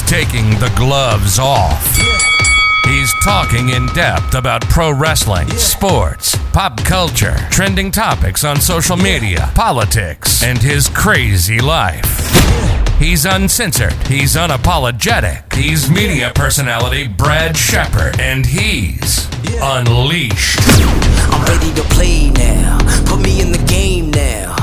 He's taking the gloves off. He's talking in depth about pro wrestling, sports, pop culture, trending topics on social media, politics, and his crazy life. He's uncensored. He's unapologetic. He's media personality Brad Shepard, and he's unleashed. I'm ready to play now. Put me in the game now.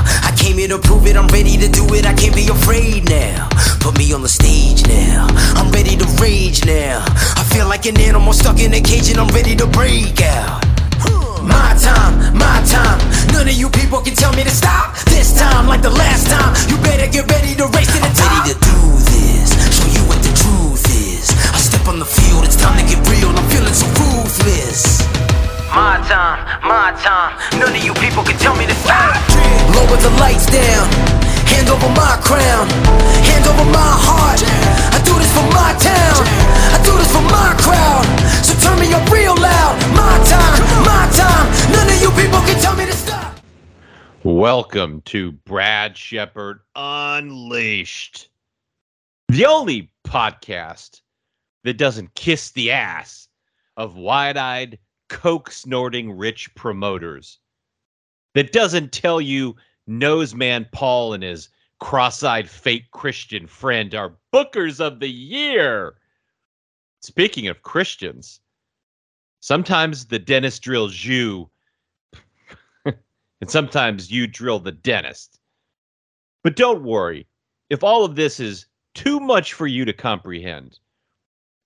Came here to prove it. I'm ready to do it. I can't be afraid now. Put me on the stage now. I'm ready to rage now. I feel like an animal stuck in a cage and I'm ready to break out. My time, my time. None of you people can tell me to stop. This time, like the last time, you better get ready to race to the top. Ready to do this. Show you what the truth is. I step on the field. It's time to get real. I'm feeling so ruthless. My time, my time. None of you people can tell me to stop. Lower the lights down. Hand over my crown. Hand over my heart. I do this for my town. I do this for my crowd. So turn me up real loud. My time, my time. None of you people can tell me to stop. Welcome to Brad Shepard Unleashed, the only podcast that doesn't kiss the ass of wide eyed, coke snorting rich promoters, that doesn't tell you Noseman Paul and his cross eyed fake Christian friend are bookers of the year. Speaking of Christians, sometimes the dentist drills you and sometimes you drill the dentist. But don't worry, if all of this is too much for you to comprehend,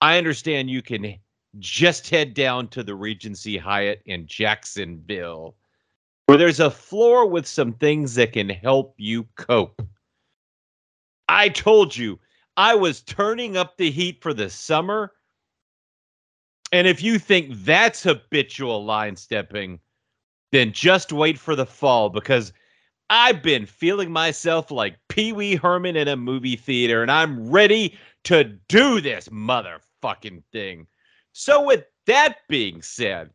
I understand you can just head down to the Regency Hyatt in Jacksonville, where there's a floor with some things that can help you cope. I told you I was turning up the heat for the summer. And if you think that's habitual line stepping, then just wait for the fall because I've been feeling myself like Pee Wee Herman in a movie theater and I'm ready to do this motherfucking thing. So, with that being said,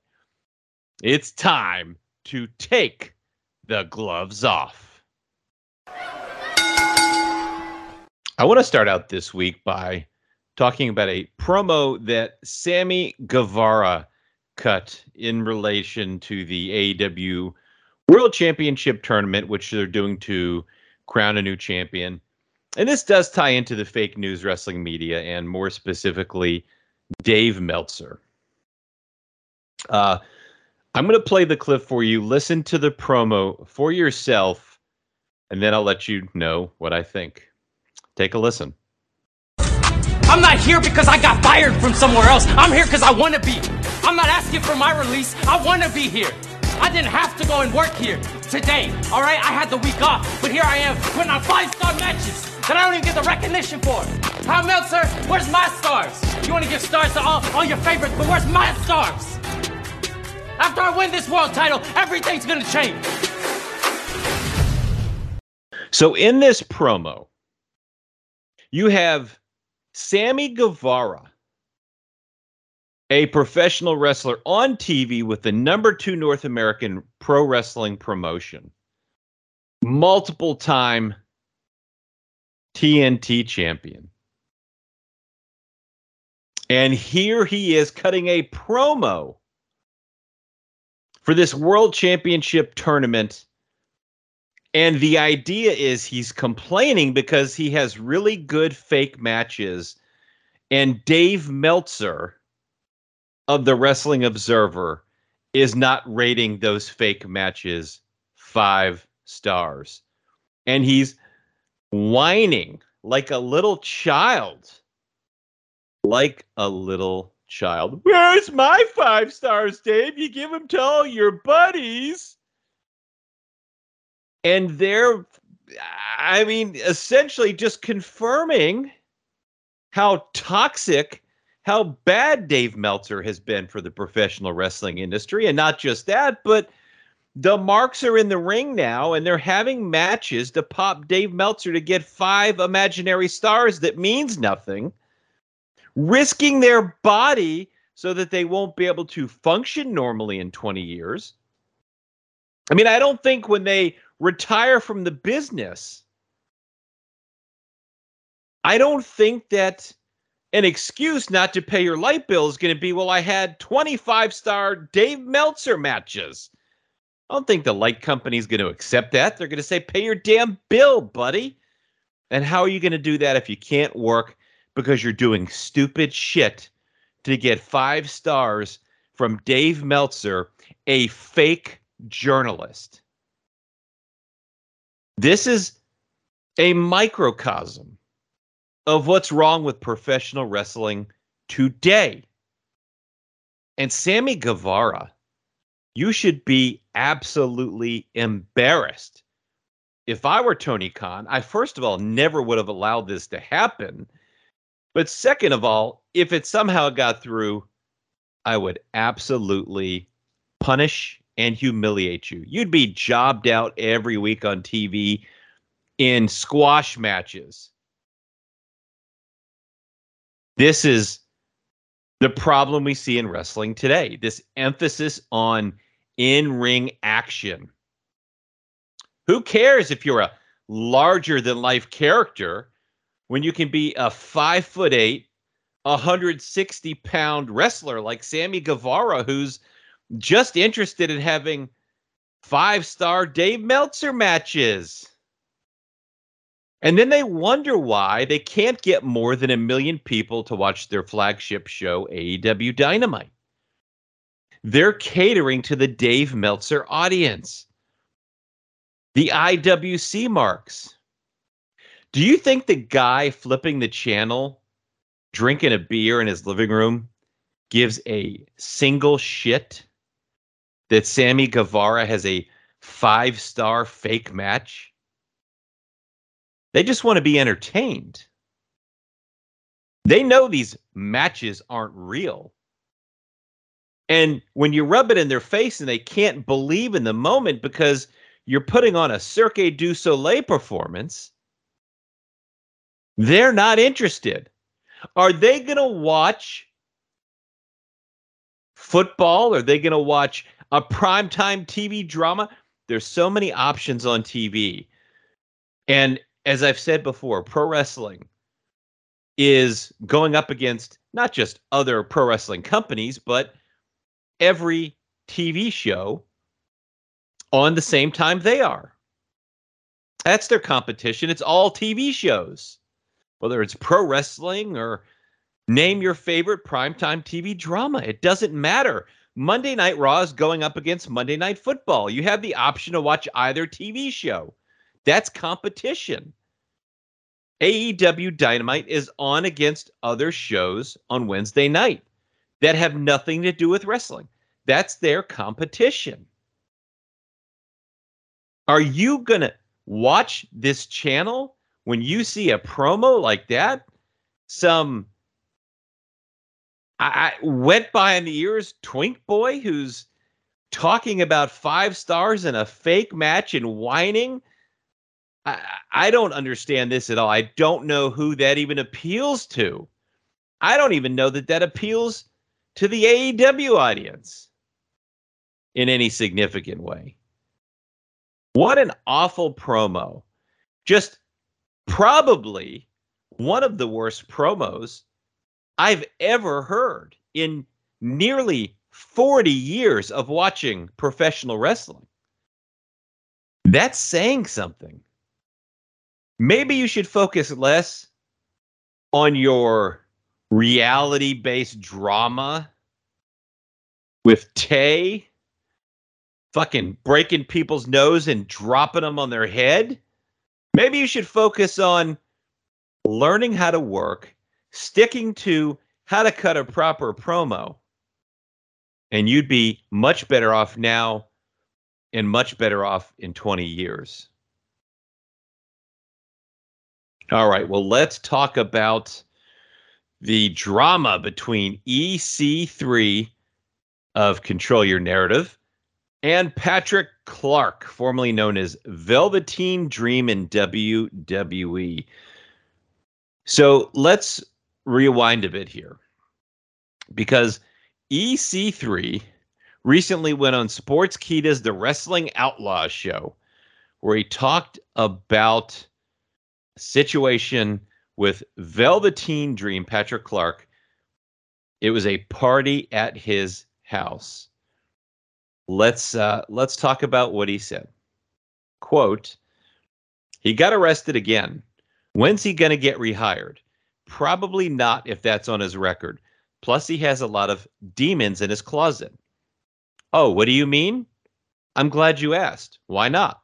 it's time to take the gloves off. I want to start out this week by talking about a promo that Sammy Guevara cut in relation to the AEW World Championship tournament, which they're doing to crown a new champion. And this does tie into the fake news wrestling media and more specifically, Dave Meltzer. Uh, I'm going to play the clip for you. Listen to the promo for yourself, and then I'll let you know what I think. Take a listen. I'm not here because I got fired from somewhere else. I'm here because I want to be. I'm not asking for my release. I want to be here. I didn't have to go and work here today, all right? I had the week off, but here I am putting on five star matches that I don't even get the recognition for. How Meltzer, where's my stars? You want to give stars to all, all your favorites, but where's my stars? After I win this world title, everything's gonna change. So in this promo, you have Sammy Guevara, a professional wrestler on TV with the number two North American pro wrestling promotion, multiple time TNT champion. And here he is cutting a promo for this world championship tournament. And the idea is he's complaining because he has really good fake matches. And Dave Meltzer of the Wrestling Observer is not rating those fake matches five stars. And he's whining like a little child. Like a little child. Where's my five stars, Dave? You give them to all your buddies. And they're, I mean, essentially just confirming how toxic, how bad Dave Meltzer has been for the professional wrestling industry. And not just that, but the marks are in the ring now, and they're having matches to pop Dave Meltzer to get five imaginary stars that means nothing risking their body so that they won't be able to function normally in 20 years. I mean, I don't think when they retire from the business, I don't think that an excuse not to pay your light bill is going to be, well, I had 25 star Dave Meltzer matches. I don't think the light company is going to accept that. They're going to say, pay your damn bill, buddy. And how are you going to do that if you can't work because you're doing stupid shit to get five stars from Dave Meltzer, a fake journalist? This is a microcosm of what's wrong with professional wrestling today. And Sammy Guevara, you should be absolutely embarrassed. If I were Tony Khan, I first of all never would have allowed this to happen. But second of all, if it somehow got through, I would absolutely punish and humiliate you. You'd be jobbed out every week on TV in squash matches. This is the problem we see in wrestling today this emphasis on in ring action. Who cares if you're a larger than life character when you can be a five foot eight, 160 pound wrestler like Sammy Guevara, who's just interested in having five star Dave Meltzer matches? And then they wonder why they can't get more than a million people to watch their flagship show, AEW Dynamite. They're catering to the Dave Meltzer audience, the IWC marks. Do you think the guy flipping the channel, drinking a beer in his living room, gives a single shit that Sammy Guevara has a five star fake match? They just want to be entertained. They know these matches aren't real. And when you rub it in their face and they can't believe in the moment because you're putting on a Cirque du Soleil performance, they're not interested. Are they going to watch football? Are they going to watch a primetime TV drama? There's so many options on TV. And as I've said before, pro wrestling is going up against not just other pro wrestling companies, but every TV show on the same time they are. That's their competition. It's all TV shows, whether it's pro wrestling or name your favorite primetime TV drama. It doesn't matter. Monday Night Raw is going up against Monday Night Football. You have the option to watch either TV show. That's competition. AEW Dynamite is on against other shows on Wednesday night that have nothing to do with wrestling. That's their competition. Are you going to watch this channel when you see a promo like that? Some I, I went by in the ears twink boy who's talking about five stars in a fake match and whining. I, I don't understand this at all. I don't know who that even appeals to. I don't even know that that appeals to the AEW audience in any significant way. What an awful promo. Just probably one of the worst promos I've ever heard in nearly 40 years of watching professional wrestling. That's saying something. Maybe you should focus less on your reality based drama with Tay fucking breaking people's nose and dropping them on their head. Maybe you should focus on learning how to work, sticking to how to cut a proper promo. And you'd be much better off now and much better off in 20 years. All right, well, let's talk about the drama between EC3 of Control Your Narrative and Patrick Clark, formerly known as Velveteen Dream in WWE. So let's rewind a bit here because EC3 recently went on Sportskeeda's The Wrestling Outlaws show where he talked about a situation with Velveteen Dream, Patrick Clark. It was a party at his house. Let's uh, let's talk about what he said. Quote: He got arrested again. When's he going to get rehired? Probably not if that's on his record. Plus, he has a lot of demons in his closet. Oh, what do you mean? I'm glad you asked. Why not?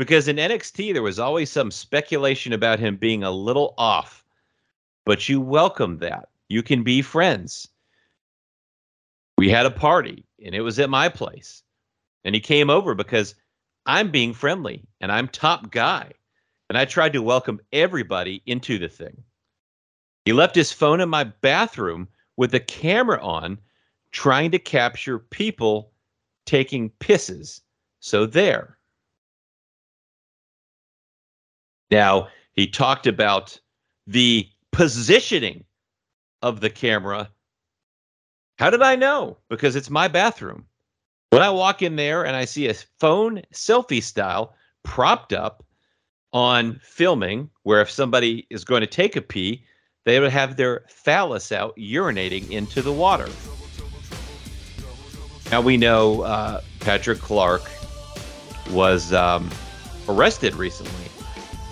Because in NXT, there was always some speculation about him being a little off, but you welcome that. You can be friends. We had a party, and it was at my place. And he came over because I'm being friendly and I'm top guy. And I tried to welcome everybody into the thing. He left his phone in my bathroom with the camera on, trying to capture people taking pisses. So there. Now, he talked about the positioning of the camera. How did I know? Because it's my bathroom. When I walk in there and I see a phone selfie style propped up on filming, where if somebody is going to take a pee, they would have their phallus out urinating into the water. Now we know uh, Patrick Clark was um, arrested recently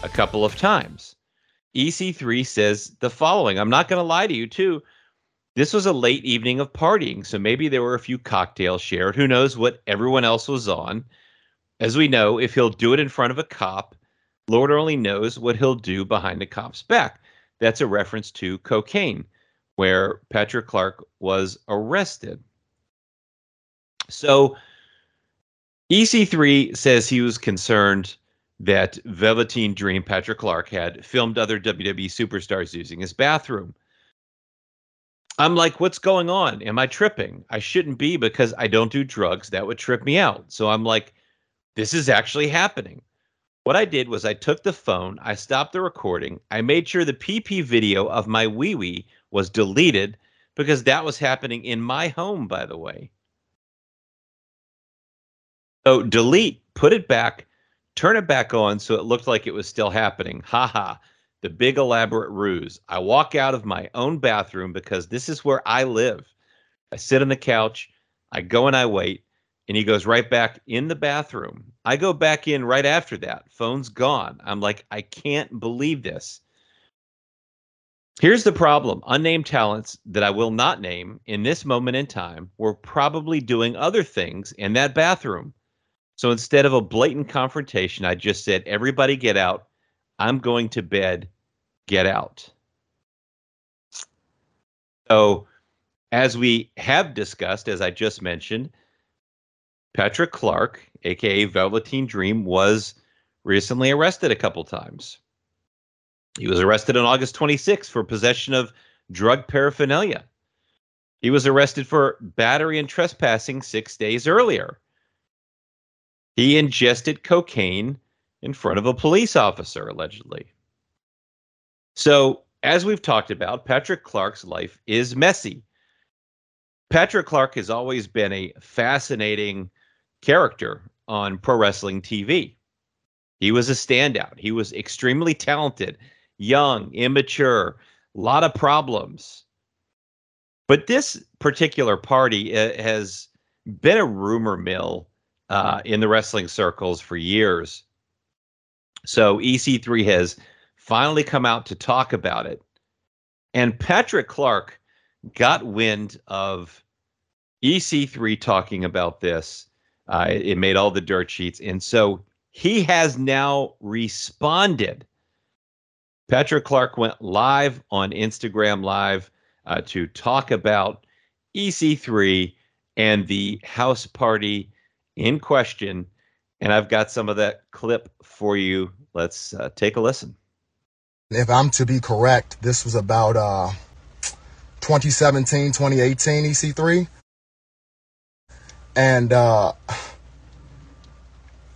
a couple of times. EC3 says the following I'm not going to lie to you, too. This was a late evening of partying, so maybe there were a few cocktails shared. Who knows what everyone else was on? As we know, if he'll do it in front of a cop, Lord only knows what he'll do behind the cop's back. That's a reference to cocaine, where Patrick Clark was arrested. So EC3 says he was concerned that Velveteen Dream Patrick Clark had filmed other WWE superstars using his bathroom. I'm like, what's going on? Am I tripping? I shouldn't be because I don't do drugs. That would trip me out. So I'm like, this is actually happening. What I did was I took the phone, I stopped the recording, I made sure the PP video of my wee wee was deleted because that was happening in my home, by the way. So delete, put it back, turn it back on so it looked like it was still happening. Ha ha. The big elaborate ruse. I walk out of my own bathroom because this is where I live. I sit on the couch, I go and I wait and he goes right back in the bathroom. I go back in right after that. Phone's gone. I'm like, I can't believe this. Here's the problem unnamed talents that I will not name in this moment in time were probably doing other things in that bathroom. So instead of a blatant confrontation, I just said, Everybody get out. I'm going to bed. Get out. So, as we have discussed, as I just mentioned, Patrick Clark, aka Velveteen Dream, was recently arrested a couple times. He was arrested on August 26th for possession of drug paraphernalia. He was arrested for battery and trespassing six days earlier. He ingested cocaine in front of a police officer, allegedly. So, as we've talked about, Patrick Clark's life is messy. Patrick Clark has always been a fascinating character on pro wrestling TV. He was a standout. He was extremely talented, young, immature, a lot of problems. But this particular party uh, has been a rumor mill uh, in the wrestling circles for years. So EC3 has finally come out to talk about it. And Patrick Clark got wind of EC3 talking about this uh, it, made all the dirt sheets. And so he has now responded. Patrick Clark went live on Instagram Live uh, to talk about EC3 and the house party in question. And I've got some of that clip for you. Let's uh, take a listen. If I'm to be correct, this was about uh, 2017, 2018 EC3. And uh,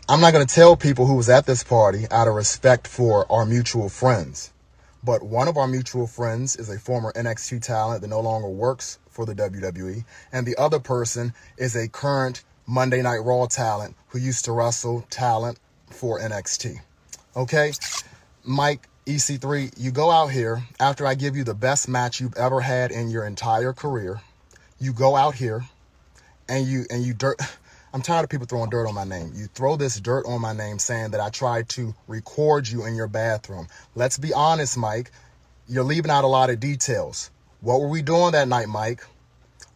I'm not going to tell people who was at this party out of respect for our mutual friends. But one of our mutual friends is a former NXT talent that no longer works for the WWE. And the other person is a current Monday Night Raw talent who used to wrestle talent for NXT. Okay? Mike, EC3, you go out here after I give you the best match you've ever had in your entire career. You go out here and you and you dirt I'm tired of people throwing dirt on my name. You throw this dirt on my name saying that I tried to record you in your bathroom. Let's be honest, Mike. You're leaving out a lot of details. What were we doing that night, Mike?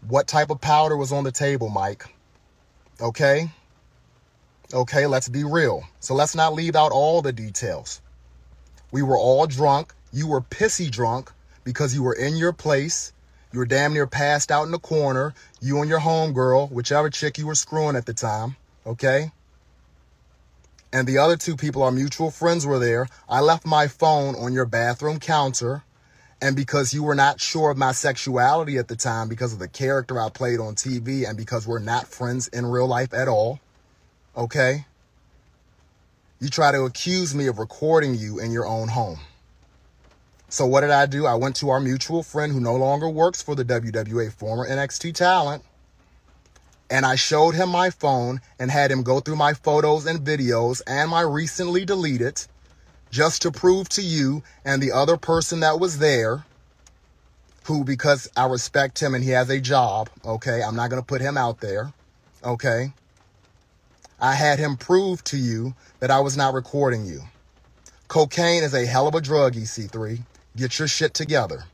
What type of powder was on the table, Mike? Okay? Okay, let's be real. So let's not leave out all the details. We were all drunk. You were pissy drunk because you were in your place you were damn near passed out in the corner. You and your homegirl, whichever chick you were screwing at the time, okay? And the other two people, our mutual friends, were there. I left my phone on your bathroom counter. And because you were not sure of my sexuality at the time, because of the character I played on TV, and because we're not friends in real life at all, okay? You try to accuse me of recording you in your own home. So what did I do? I went to our mutual friend who no longer works for the WWA, former NXT talent, and I showed him my phone and had him go through my photos and videos and my recently deleted just to prove to you and the other person that was there who because I respect him and he has a job, okay? I'm not going to put him out there, okay? I had him prove to you that I was not recording you. Cocaine is a hell of a drug, EC3. Get your shit together.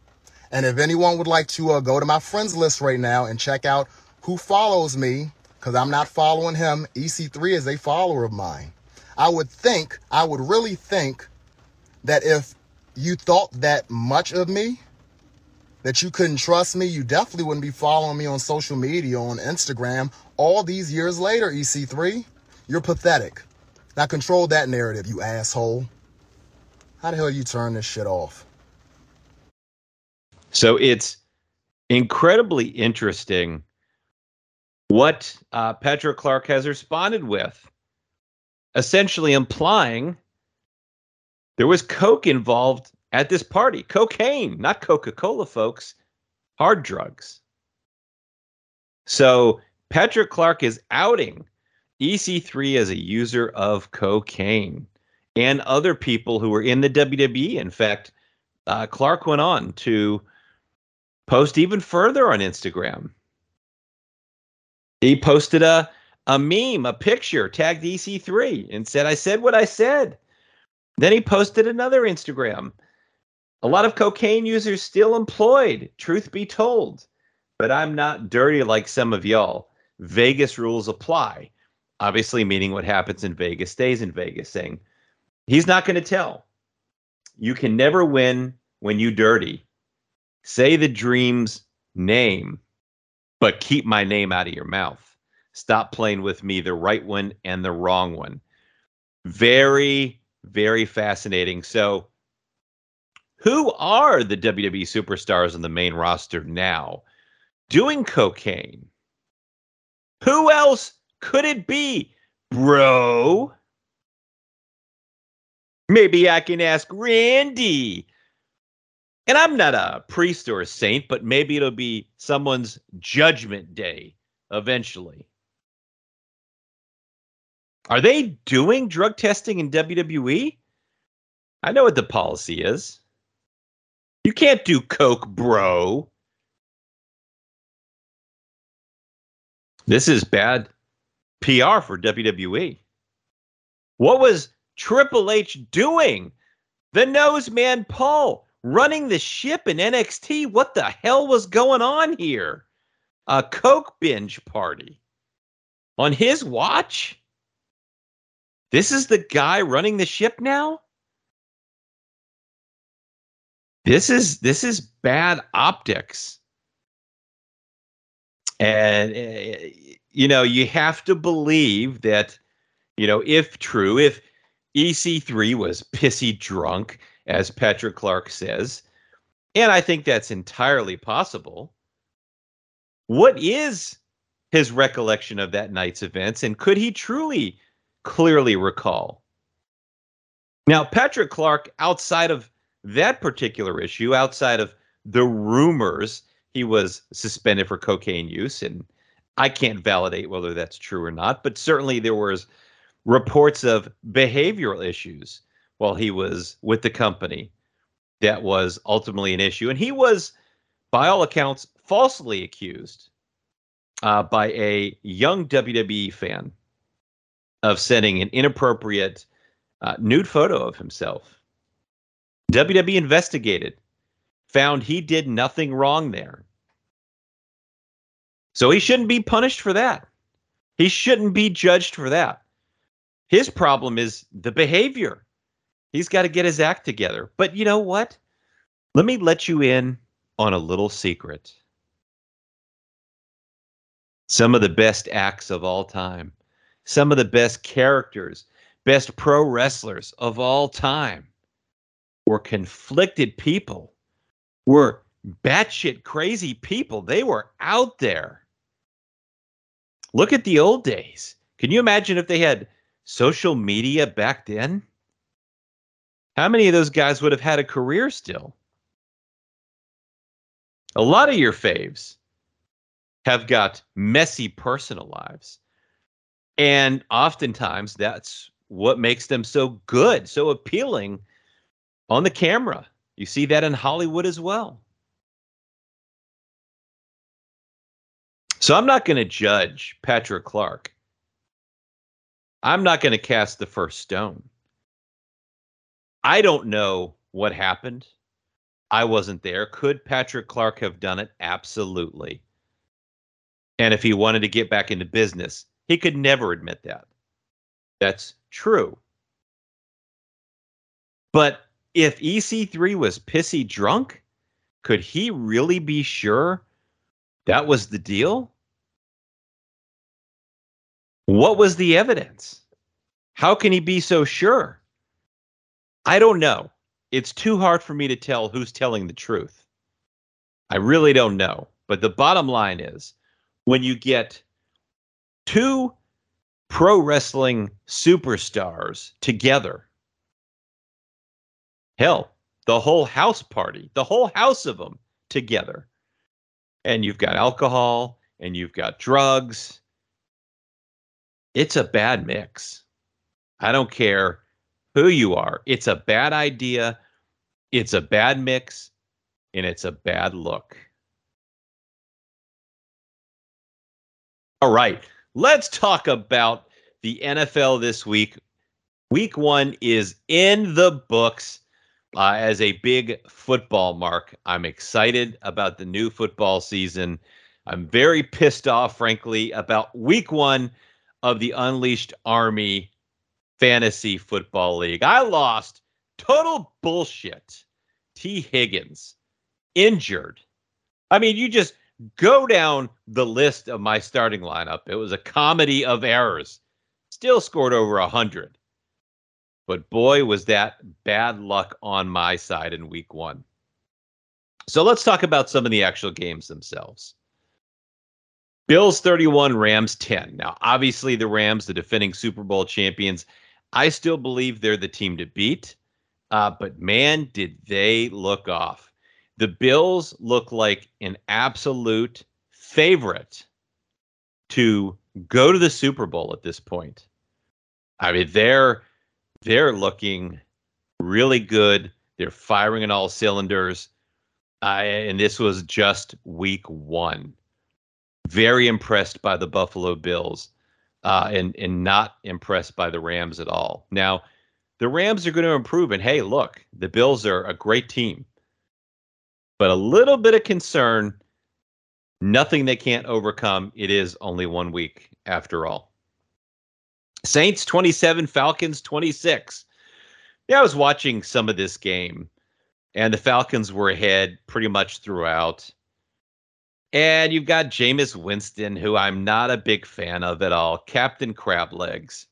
And if anyone would like to uh, go to my friends list right now and check out who follows me, because I'm not following him, EC3 is a follower of mine. I would think, I would really think that if you thought that much of me, that you couldn't trust me, you definitely wouldn't be following me on social media, on Instagram, all these years later, EC3. You're pathetic. Now control that narrative, you asshole. How the hell you turn this shit off? So it's incredibly interesting what uh, Patrick Clark has responded with, essentially implying there was coke involved at this party. Cocaine, not Coca Cola, folks, hard drugs. So Patrick Clark is outing EC3 as a user of cocaine and other people who were in the WWE. In fact, uh, Clark went on to post even further on Instagram. He posted a a meme, a picture, tagged EC3 and said, I said what I said. Then he posted another Instagram. A lot of cocaine users still employed, truth be told. But I'm not dirty like some of y'all. Vegas rules apply. Obviously, meaning what happens in Vegas stays in Vegas, saying he's not going to tell. You can never win when you dirty. Say the dream's name, but keep my name out of your mouth. Stop playing with me, the right one and the wrong one. Very, very fascinating. So, who are the WWE superstars on the main roster now doing cocaine? Who else could it be, bro? Maybe I can ask Randy and I'm not a priest or a saint, but maybe it'll be someone's judgment day eventually. Are they doing drug testing in WWE? I know what the policy is. You can't do coke, bro. This is bad PR for WWE. What was Triple H doing? The nose man Paul running the ship in NXT. What the hell was going on here? A Coke binge party on his watch? This is the guy running the ship now? This is this is bad optics. And uh, you know, you have to believe that you know, if true, if EC3 was pissy drunk as Patrick Clark says. And I think that's entirely possible. What is his recollection of that night's events, and could he truly clearly recall? Now, Patrick Clark, outside of that particular issue, outside of the rumors he was suspended for cocaine use, and I can't validate whether that's true or not, but certainly there was reports of behavioral issues while he was with the company that was ultimately an issue. And he was, by all accounts, falsely accused uh, by a young WWE fan of sending an inappropriate uh, nude photo of himself. WWE investigated, found he did nothing wrong there. So he shouldn't be punished for that. He shouldn't be judged for that. His problem is the behavior. He's got to get his act together. But you know what? Let me let you in on a little secret. Some of the best acts of all time, some of the best characters, best pro wrestlers of all time were conflicted people, were batshit crazy people. They were out there. Look at the old days. Can you imagine if they had social media back then? How many of those guys would have had a career still? A lot of your faves have got messy personal lives. And oftentimes that's what makes them so good, so appealing on the camera. You see that in Hollywood as well. So I'm not going to judge Patrick Clark. I'm not going to cast the first stone. I don't know what happened. I wasn't there. Could Patrick Clark have done it? Absolutely. And if he wanted to get back into business, he could never admit that. That's true. But if EC3 was pissy drunk, could he really be sure that was the deal? What was the evidence? How can he be so sure? I don't know. It's too hard for me to tell who's telling the truth. I really don't know. But the bottom line is when you get two pro wrestling superstars together, hell, the whole house party, the whole house of them together, and you've got alcohol and you've got drugs it's a bad mix. I don't care who you are. It's a bad idea. It's a bad mix and it's a bad look. All right, let's talk about the NFL this week. Week one is in the books uh, as a big football mark. I'm excited about the new football season. I'm very pissed off, frankly, about week one of the Unleashed Army Fantasy Football League. I lost total bullshit. Tee Higgins injured. I mean, you just go down the list of my starting lineup. It was a comedy of errors. Still scored over a 100. But boy, was that bad luck on my side in week one. So let's talk about some of the actual games themselves. Bills 31, Rams 10. Now, obviously, the Rams, the defending Super Bowl champions, I still believe they're the team to beat. Uh, but man, did they look off. The Bills look like an absolute favorite to go to the Super Bowl at this point. I mean, they're they're looking really good. They're firing on all cylinders. Uh, and this was just week one very impressed by the Buffalo Bills uh, and and not impressed by the Rams at all. Now, the Rams are going to improve, and hey, look, the Bills are a great team, but a little bit of concern. Nothing they can't overcome. It is only one week after all. Saints 27, Falcons 26. Yeah, I was watching some of this game, and the Falcons were ahead pretty much throughout. And you've got Jameis Winston, who I'm not a big fan of at all, Captain Crab Legs.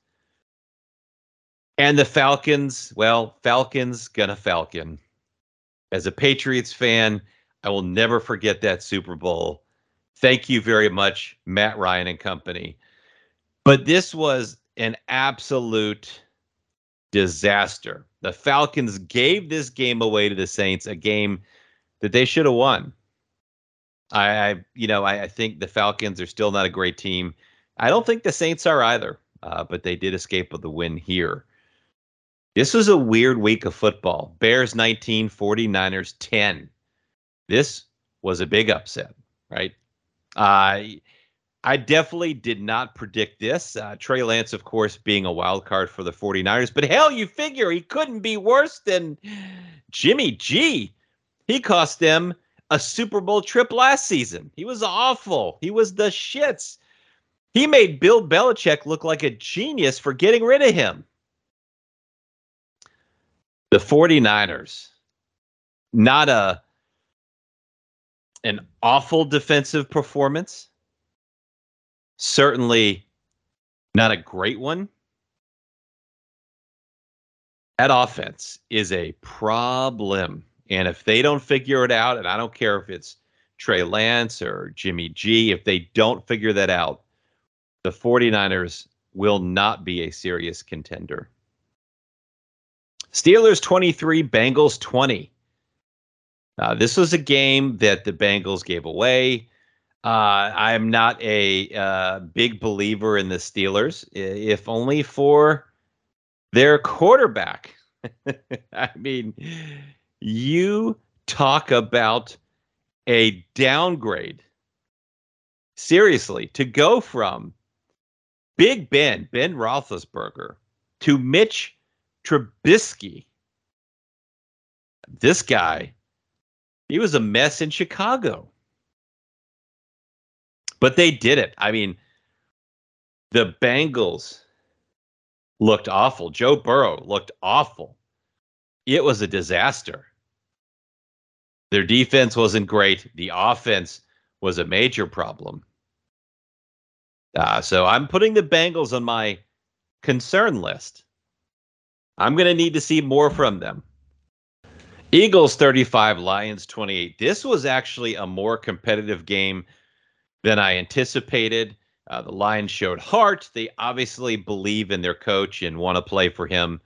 And the Falcons, well, Falcons gonna Falcon. As a Patriots fan, I will never forget that Super Bowl. Thank you very much, Matt Ryan and company. But this was an absolute disaster. The Falcons gave this game away to the Saints, a game that they should have won. I, I you know, I, I, think the Falcons are still not a great team. I don't think the Saints are either, uh, but they did escape with the win here. This was a weird week of football. Bears 19, 49ers 10. This was a big upset, right? Uh, I definitely did not predict this. Uh, Trey Lance, of course, being a wild card for the 49ers. But hell, you figure he couldn't be worse than Jimmy G. He cost them a Super Bowl trip last season. He was awful. He was the shits. He made Bill Belichick look like a genius for getting rid of him. The 49ers, not a an awful defensive performance certainly not a great one. That offense is a problem. And if they don't figure it out, and I don't care if it's Trey Lance or Jimmy G, if they don't figure that out, the 49ers will not be a serious contender. Steelers 23, Bengals 20. Uh, this was a game that the Bengals gave away. Uh, I'm not a uh, big believer in the Steelers, if only for their quarterback. I mean, you talk about a downgrade. Seriously, to go from Big Ben, Ben Roethlisberger, to Mitch Trubisky. This guy, he was a mess in Chicago. But they did it. I mean, the Bengals looked awful. Joe Burrow looked awful. It was a disaster. Their defense wasn't great. The offense was a major problem. Uh, so I'm putting the Bengals on my concern list. I'm going to need to see more from them. Eagles 35, Lions 28. This was actually a more competitive game than I anticipated. Uh, the Lions showed heart. They obviously believe in their coach and want to play for him.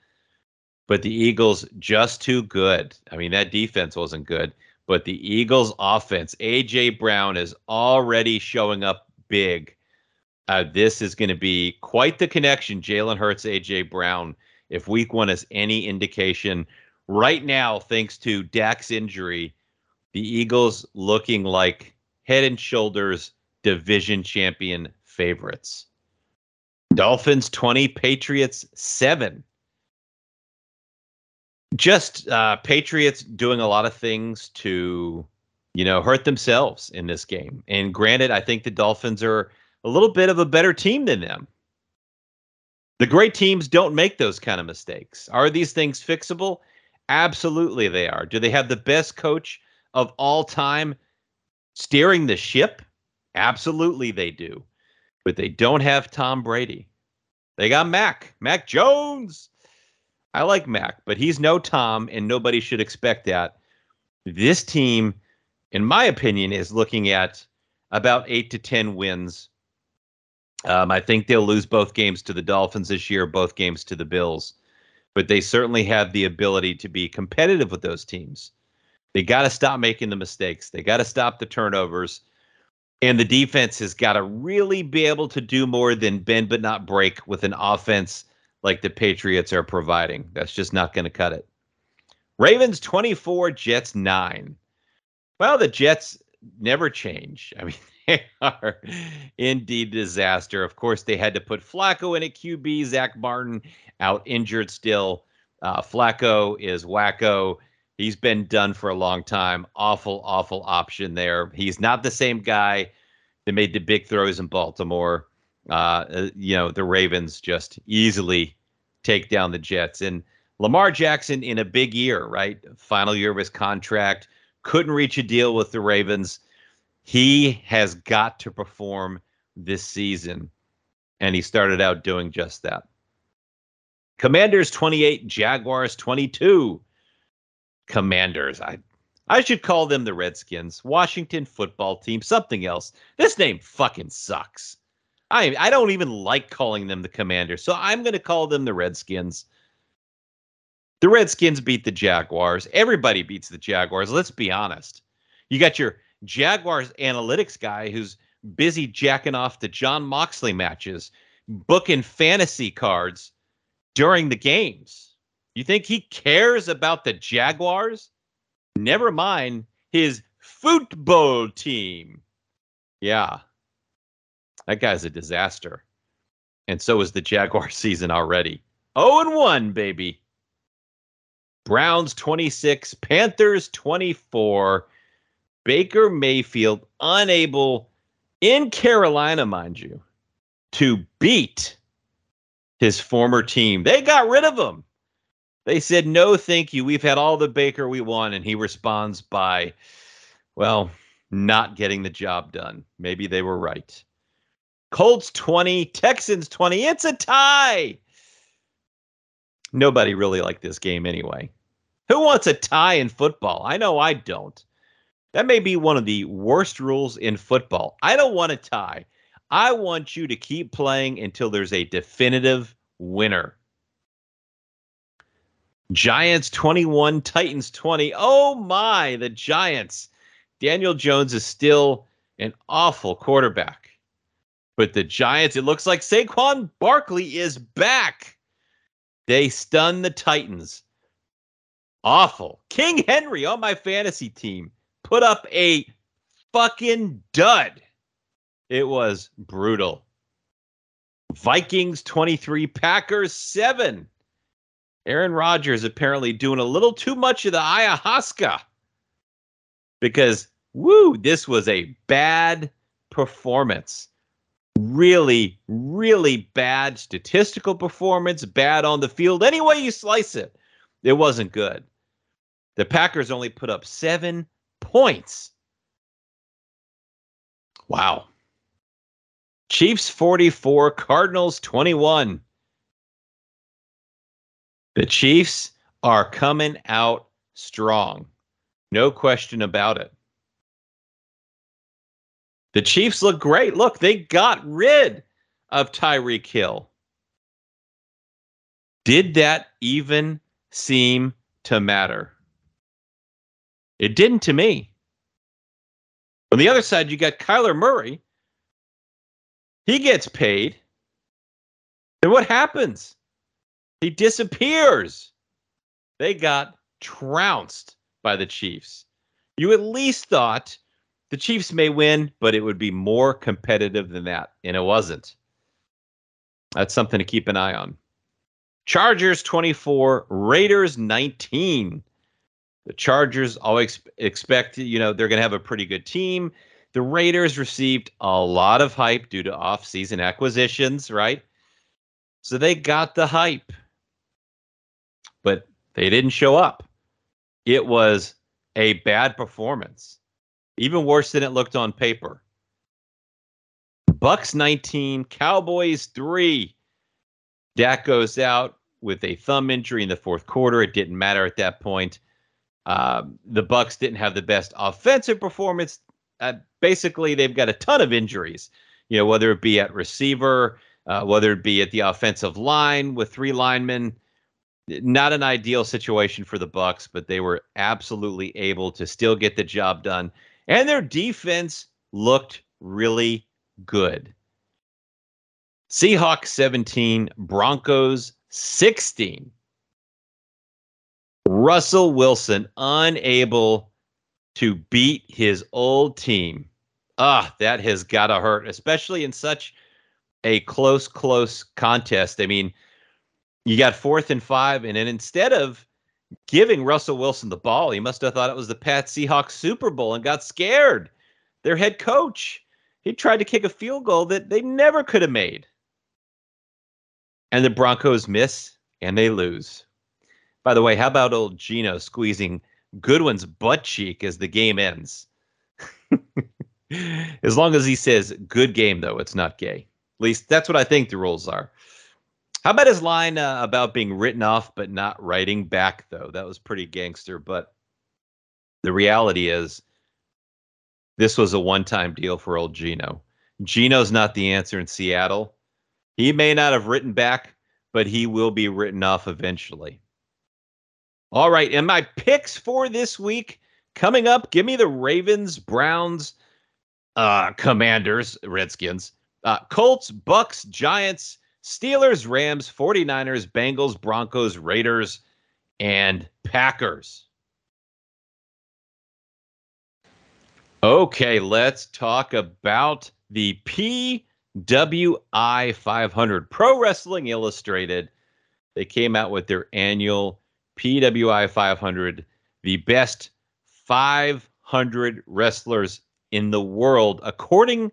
But the Eagles just too good. I mean, that defense wasn't good, but the Eagles' offense, AJ Brown is already showing up big. Uh, this is going to be quite the connection. Jalen Hurts, AJ Brown. If Week One is any indication, right now, thanks to Dak's injury, the Eagles looking like head and shoulders division champion favorites. Dolphins 20, Patriots 7. Just uh, Patriots doing a lot of things to, you know, hurt themselves in this game. And granted, I think the Dolphins are a little bit of a better team than them. The great teams don't make those kind of mistakes. Are these things fixable? Absolutely, they are. Do they have the best coach of all time steering the ship? Absolutely, they do. But they don't have Tom Brady. They got Mac, Mac Jones. I like Mac, but he's no Tom, and nobody should expect that. This team, in my opinion, is looking at about eight to 10 wins. Um, I think they'll lose both games to the Dolphins this year, both games to the Bills, but they certainly have the ability to be competitive with those teams. They got to stop making the mistakes, they got to stop the turnovers and the defense has got to really be able to do more than bend but not break with an offense like the Patriots are providing. That's just not going to cut it. Ravens 24, Jets 9. Well, the Jets never change. I mean, they are indeed disaster. Of course, they had to put Flacco in at QB, Zach Martin out injured still. Uh, Flacco is wacko. He's been done for a long time. Awful, awful option there. He's not the same guy that made the big throws in Baltimore. Uh, uh, you know, the Ravens just easily take down the Jets. And Lamar Jackson in a big year, right? Final year of his contract, couldn't reach a deal with the Ravens. He has got to perform this season. And he started out doing just that. Commanders 28, Jaguars 22. Commanders. I I should call them the Redskins, Washington football team, something else. This name fucking sucks. I I don't even like calling them the Commanders, so I'm going to call them the Redskins. The Redskins beat the Jaguars. Everybody beats the Jaguars. Let's be honest. You got your Jaguars analytics guy who's busy jacking off the Jon Moxley matches, booking fantasy cards during the games. You think he cares about the Jaguars? Never mind his football team. Yeah. That guy's a disaster. And so is the Jaguar season already. 0 and 1, baby. Browns 26, Panthers 24. Baker Mayfield unable in Carolina, mind you, to beat his former team. They got rid of him. They said, no, thank you. We've had all the Baker we want. And he responds by, well, not getting the job done. Maybe they were right. Colts 20, Texans 20. It's a tie. Nobody really liked this game anyway. Who wants a tie in football? I know I don't. That may be one of the worst rules in football. I don't want a tie. I want you to keep playing until there's a definitive winner. Giants 21, Titans 20. Oh my, the Giants. Daniel Jones is still an awful quarterback. But the Giants, it looks like Saquon Barkley is back. They stun the Titans. Awful. King Henry on my fantasy team put up a fucking dud. It was brutal. Vikings 23, Packers 7. Aaron Rodgers apparently doing a little too much of the ayahuasca because, woo, this was a bad performance. Really, really bad statistical performance, bad on the field. Any way you slice it, it wasn't good. The Packers only put up seven points. Wow. Chiefs 44, Cardinals 21. The Chiefs are coming out strong. No question about it. The Chiefs look great. Look, they got rid of Tyreek Hill. Did that even seem to matter? It didn't to me. On the other side, you got Kyler Murray. He gets paid. And what happens? He disappears. They got trounced by the Chiefs. You at least thought the Chiefs may win, but it would be more competitive than that. And it wasn't. That's something to keep an eye on. Chargers 24, Raiders 19. The Chargers always expect, you know, they're going to have a pretty good team. The Raiders received a lot of hype due to offseason acquisitions, right? So they got the hype, but they didn't show up. It was a bad performance, even worse than it looked on paper. Bucks 19, Cowboys 3. Dak goes out with a thumb injury in the fourth quarter. It didn't matter at that point. Um, the Bucks didn't have the best offensive performance. Uh, basically, they've got a ton of injuries. You know, whether it be at receiver, uh, whether it be at the offensive line with three linemen. Not an ideal situation for the Bucks, but they were absolutely able to still get the job done, and their defense looked really good. Seahawks 17, Broncos 16. Russell Wilson unable to beat his old team. Ah, that has got to hurt, especially in such a close, close contest. I mean, you got fourth and five, and then instead of giving Russell Wilson the ball, he must have thought it was the Pat Seahawks Super Bowl and got scared. Their head coach, he tried to kick a field goal that they never could have made. And the Broncos miss and they lose. By the way, how about old Geno squeezing Goodwin's butt cheek as the game ends? as long as he says good game, though, it's not gay. At least that's what I think the rules are. How about his line uh, about being written off but not writing back, though? That was pretty gangster. But the reality is, this was a one time deal for old Geno. Geno's not the answer in Seattle. He may not have written back, but he will be written off eventually. All right, and my picks for this week coming up. Give me the Ravens, Browns, uh, Commanders, Redskins, uh, Colts, Bucks, Giants, Steelers, Rams, 49ers, Bengals, Broncos, Raiders, and Packers. Okay, let's talk about the PWI 500. Pro Wrestling Illustrated. They came out with their annual PWI 500, the best 500 wrestlers in the world, according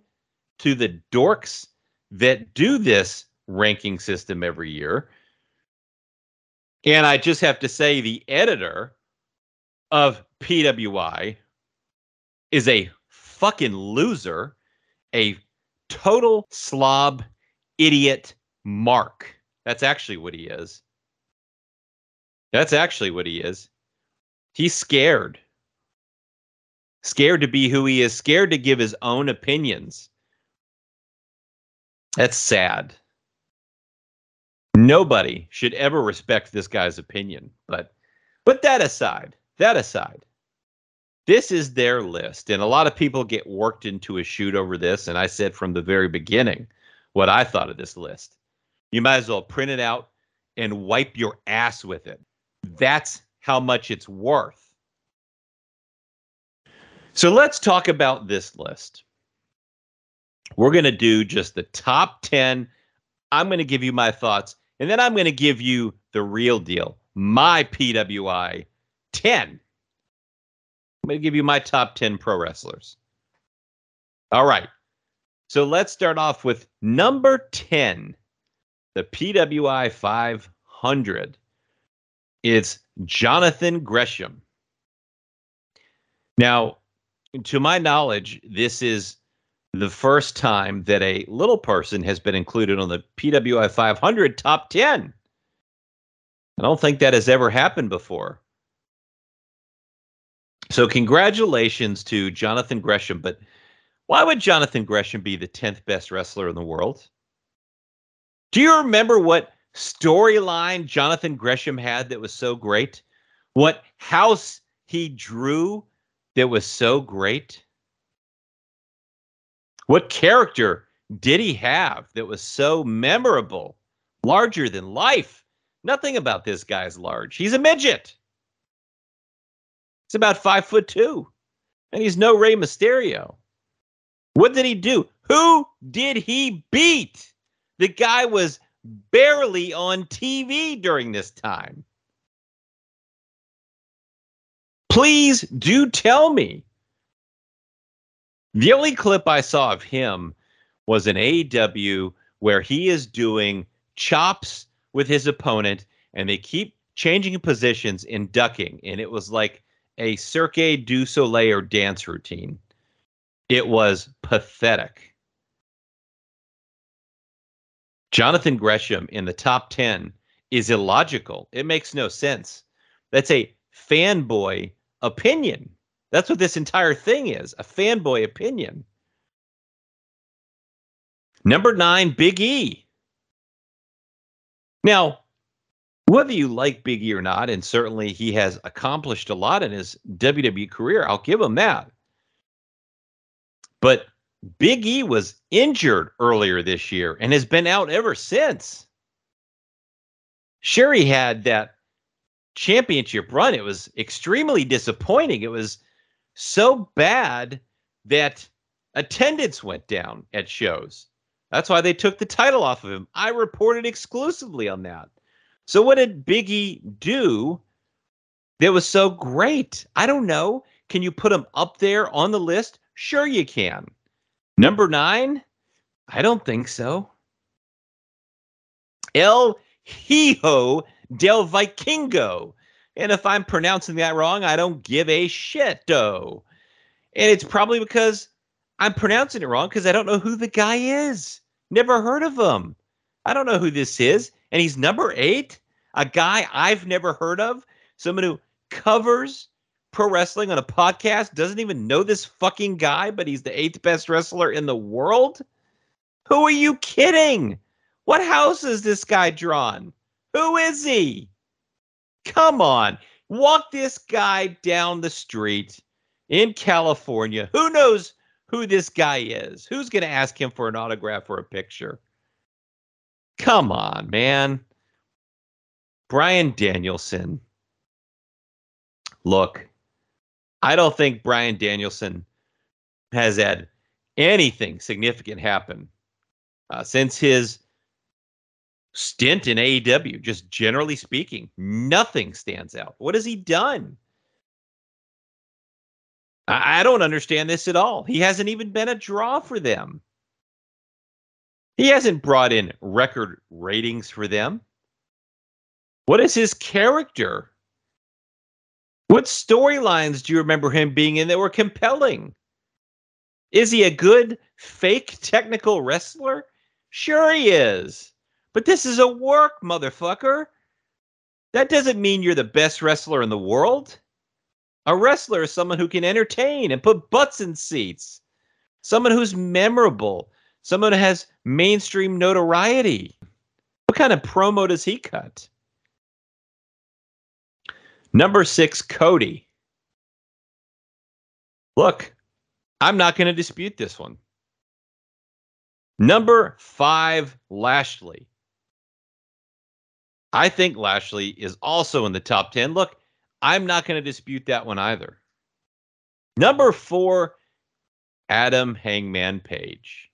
to the dorks that do this ranking system every year. And I just have to say, the editor of PWI is a fucking loser, a total slob, idiot, mark. That's actually what he is. That's actually what he is. He's scared. Scared to be who he is, scared to give his own opinions. That's sad. Nobody should ever respect this guy's opinion. But but that aside, that aside, this is their list. And a lot of people get worked into a shoot over this. And I said from the very beginning what I thought of this list. You might as well print it out and wipe your ass with it. That's how much it's worth. So let's talk about this list. We're going to do just the top 10. I'm going to give you my thoughts, and then I'm going to give you the real deal, my PWI 10. I'm going to give you my top 10 pro wrestlers. All right. So let's start off with number 10, the PWI 500. It's Jonathan Gresham. Now, to my knowledge, this is the first time that a little person has been included on the PWI 500 top 10. I don't think that has ever happened before. So, congratulations to Jonathan Gresham. But why would Jonathan Gresham be the 10th best wrestler in the world? Do you remember what storyline Jonathan Gresham had that was so great? What house he drew that was so great? What character did he have that was so memorable, larger than life? Nothing about this guy's large. He's a midget. He's about five foot two, and he's no Rey Mysterio. What did he do? Who did he beat? The guy was barely on TV during this time. Please do tell me. The only clip I saw of him was an AEW where he is doing chops with his opponent and they keep changing positions and ducking. And it was like a Cirque du Soleil dance routine. It was pathetic. Jonathan Gresham in the top 10 is illogical. It makes no sense. That's a fanboy opinion. That's what this entire thing is a fanboy opinion. Number nine, Big E. Now, whether you like Big E or not, and certainly he has accomplished a lot in his WWE career, I'll give him that. But Big E was injured earlier this year and has been out ever since. Sherry had that championship run. It was extremely disappointing. It was so bad that attendance went down at shows. That's why they took the title off of him. I reported exclusively on that. So what did Biggie do that was so great? I don't know. Can you put him up there on the list? Sure you can. Number 9? I don't think so. El Hijo del Vikingo. And if I'm pronouncing that wrong, I don't give a shit, though. And it's probably because I'm pronouncing it wrong because I don't know who the guy is. Never heard of him. I don't know who this is and he's number eight. A guy I've never heard of, someone who covers pro wrestling on a podcast, doesn't even know this fucking guy, but he's the eighth best wrestler in the world. Who are you kidding? What house is this guy drawn? Who is he? Come on. Walk this guy down the street in California. Who knows who this guy is? Who's going to ask him for an autograph or a picture? Come on, man. Bryan Danielson. Look, I don't think Bryan Danielson has had anything significant happen uh, since his stint in AEW. Just generally speaking, nothing stands out. What has he done? I, I don't understand this at all. He hasn't even been a draw for them. He hasn't brought in record ratings for them. What is his character? What storylines do you remember him being in that were compelling? Is he a good fake technical wrestler? Sure, he is. But this is a work, motherfucker. That doesn't mean you're the best wrestler in the world. A wrestler is someone who can entertain and put butts in seats, someone who's memorable, someone who has mainstream notoriety. What kind of promo does he cut? Number six, Cody. Look, I'm not going to dispute this one. Number five, Lashley. I think Lashley is also in the top 10. Look, I'm not going to dispute that one either. Number four, Adam Hangman Page.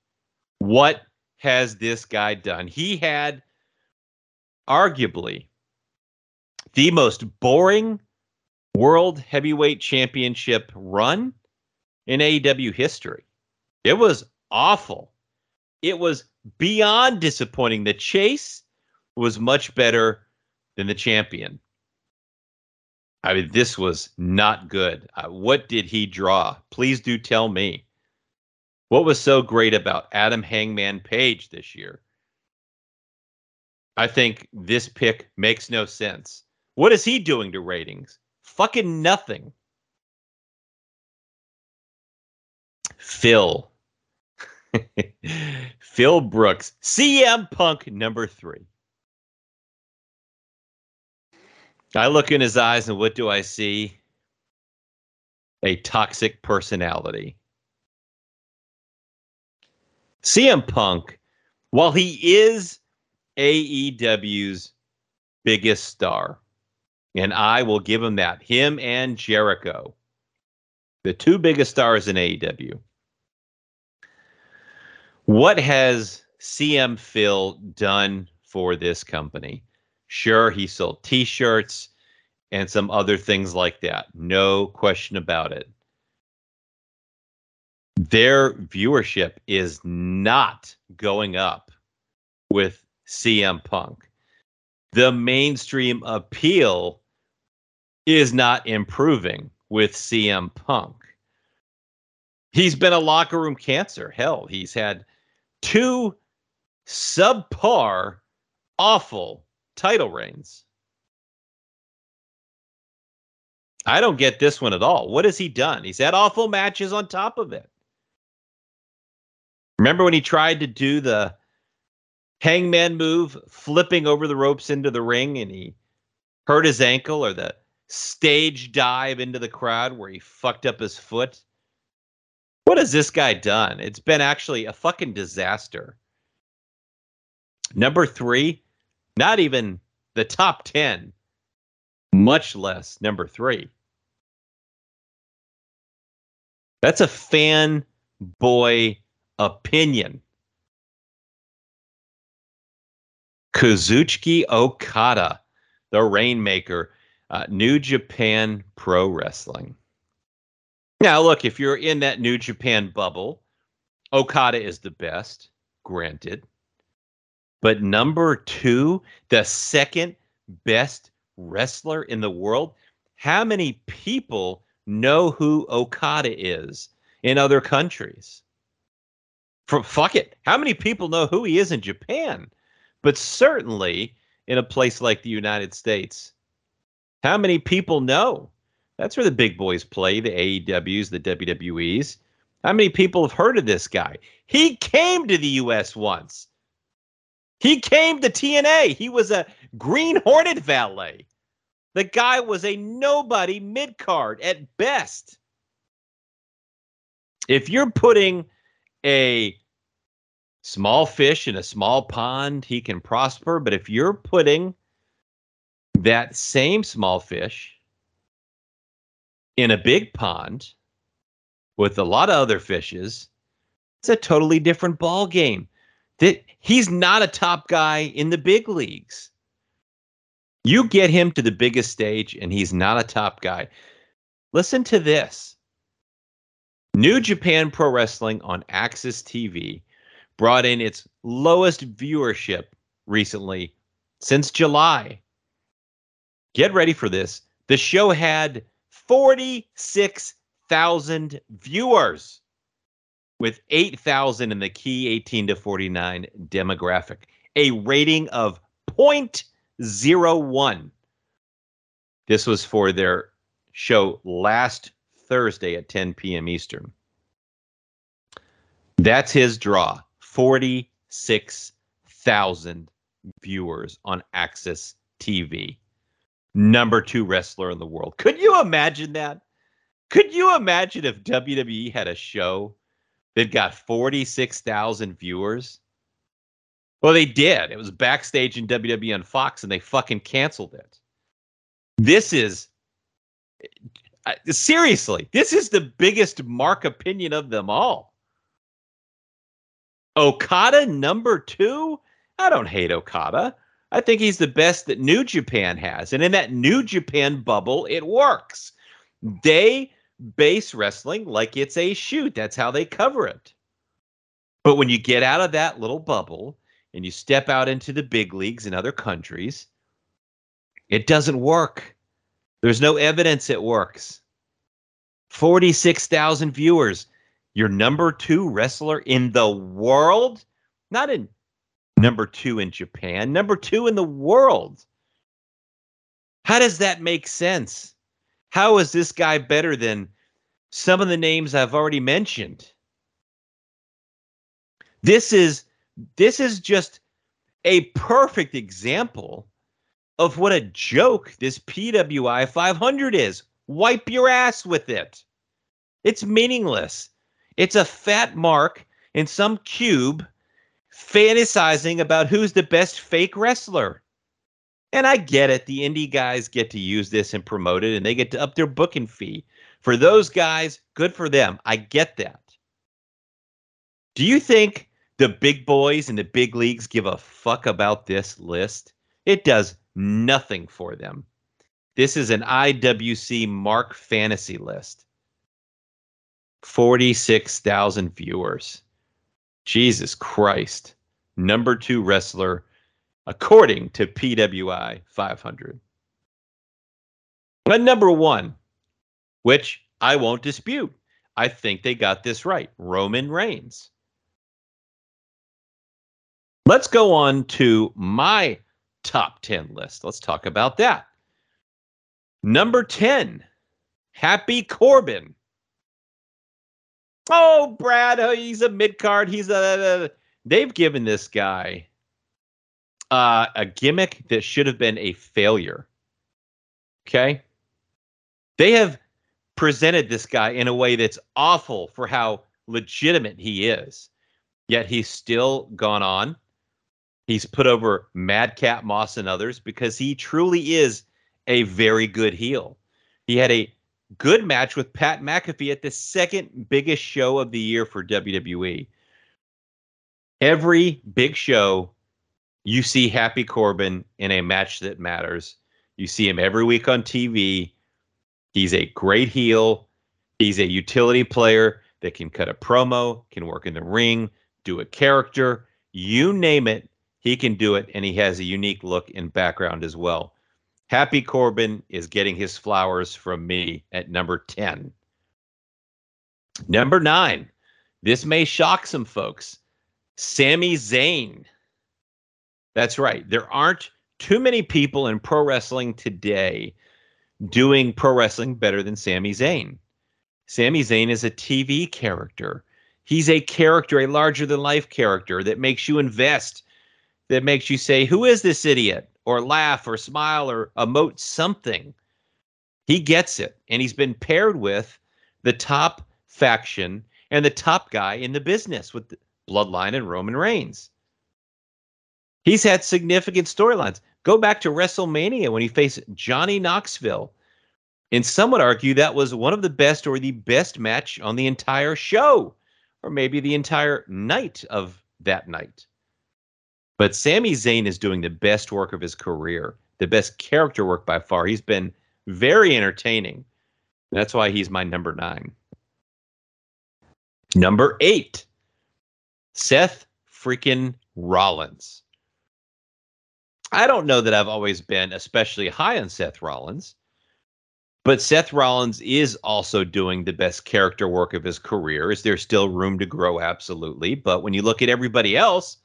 What has this guy done? He had arguably the most boring world heavyweight championship run in AEW history. It was awful. It was beyond disappointing. The chase was much better than the champion. I mean, this was not good. Uh, what did he draw? Please do tell me. What was so great about Adam Hangman Page this year? I think this pick makes no sense. What is he doing to ratings? Fucking nothing. Phil. Phil Brooks. CM Punk number three. I look in his eyes and what do I see? A toxic personality. CM Punk, while he is AEW's biggest star, and I will give him that, him and Jericho, the two biggest stars in AEW. What has CM Phil done for this company? Sure, he sold t shirts and some other things like that. No question about it. Their viewership is not going up with CM Punk. The mainstream appeal is not improving with CM Punk. He's been a locker room cancer. Hell, he's had two subpar, awful title reigns. I don't get this one at all. What has he done? He's had awful matches on top of it. Remember when he tried to do the hangman move, flipping over the ropes into the ring, and he hurt his ankle, or the stage dive into the crowd where he fucked up his foot? What has this guy done? It's been actually a fucking disaster. Number three, not even the top 10, much less number three. That's a fan boy opinion. Kazuchika Okada, the Rainmaker, uh, New Japan Pro Wrestling. Now, look, if you're in that New Japan bubble, Okada is the best, granted. But number two, the second best wrestler in the world, how many people know who Okada is in other countries? For, fuck it. How many people know who he is in Japan? But certainly in a place like the United States. How many people know? That's where the big boys play, the AEWs, the WWEs. How many people have heard of this guy? He came to the US once. He came to TNA. He was a Green Hornet valet. The guy was a nobody mid card at best. If you're putting a small fish in a small pond, he can prosper. But if you're putting that same small fish in a big pond with a lot of other fishes, it's a totally different ball game. That he's not a top guy in the big leagues. You get him to the biggest stage and he's not a top guy. Listen to this. New Japan Pro Wrestling on AXS TV brought in its lowest viewership recently since July. Get ready for this. The show had 46,000 viewers with 8,000 in the key 18 to 49 demographic, a rating of 0.01. This was for their show last Thursday at 10 p.m. Eastern. That's his draw 46,000 viewers on AXS TV. Number two wrestler in the world. Could you imagine that? Could you imagine if WWE had a show that got 46,000 viewers? Well, they did. It was backstage in WWE on Fox and they fucking canceled it. This is seriously, this is the biggest mark opinion of them all. Okada number two? I don't hate Okada. I think he's the best that New Japan has. And in that New Japan bubble, it works. They base wrestling like it's a shoot. That's how they cover it. But when you get out of that little bubble and you step out into the big leagues in other countries, it doesn't work. There's no evidence it works. 46,000 viewers. Your number two wrestler in the world? Not in number two in Japan, number two in the world. How does that make sense? How is this guy better than some of the names I've already mentioned? This is this is just a perfect example of what a joke this PWI 500 is. Wipe your ass with it. It's meaningless. It's a fat mark in some cube fantasizing about who's the best fake wrestler. And I get it. The indie guys get to use this and promote it, and they get to up their booking fee. For those guys, good for them. I get that. Do you think the big boys in the big leagues give a fuck about this list? It does nothing for them. This is an IWC Mark fantasy list. 46,000 viewers. Jesus Christ. Number two wrestler, according to PWI 500. And number one, which I won't dispute. I think they got this right Roman Reigns. Let's go on to my top 10 list. Let's talk about that. Number 10, Happy Corbin. Oh, Brad, oh, he's a mid card. He's a. They've given this guy uh, a gimmick that should have been a failure. Okay. They have presented this guy in a way that's awful for how legitimate he is. Yet he's still gone on He's put over Madcap Moss and others because he truly is a very good heel. He had a good match with Pat McAfee at the second biggest show of the year for WWE. Every big show, you see Happy Corbin in a match that matters. You see him every week on TV. He's a great heel. He's a utility player that can cut a promo, can work in the ring, do a character, you name it. He can do it, and he has a unique look and background as well. Happy Corbin is getting his flowers from me at number 10. Number nine, this may shock some folks. Sami Zayn. That's right. There aren't too many people in pro wrestling today doing pro wrestling better than Sami Zayn. Sami Zayn is a TV character. He's a character, a larger than life character that makes you invest that makes you say, Who is this idiot? or laugh or smile or emote something. He gets it. And he's been paired with the top faction and the top guy in the business with Bloodline and Roman Reigns. He's had significant storylines. Go back to WrestleMania when he faced Johnny Knoxville. And some would argue that was one of the best or the best match on the entire show, or maybe the entire night of that night. But Sami Zayn is doing the best work of his career, the best character work by far. He's been very entertaining. That's why he's my number nine. Number eight, Seth freaking Rollins. I don't know that I've always been especially high on Seth Rollins, but Seth Rollins is also doing the best character work of his career. Is there still room to grow? Absolutely. But when you look at everybody else,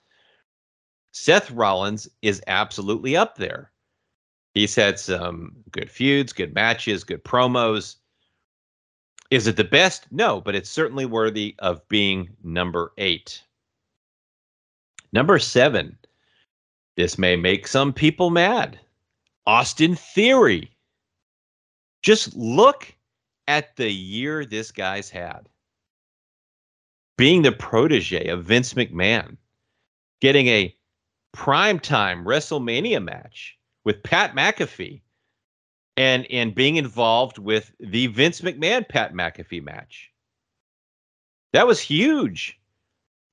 Seth Rollins is absolutely up there. He's had some good feuds, good matches, good promos. Is it the best? No, but it's certainly worthy of being number eight. Number seven. This may make some people mad. Austin Theory. Just look at the year this guy's had. Being the protege of Vince McMahon, getting a primetime WrestleMania match with Pat McAfee and and being involved with the Vince McMahon Pat McAfee match. That was huge.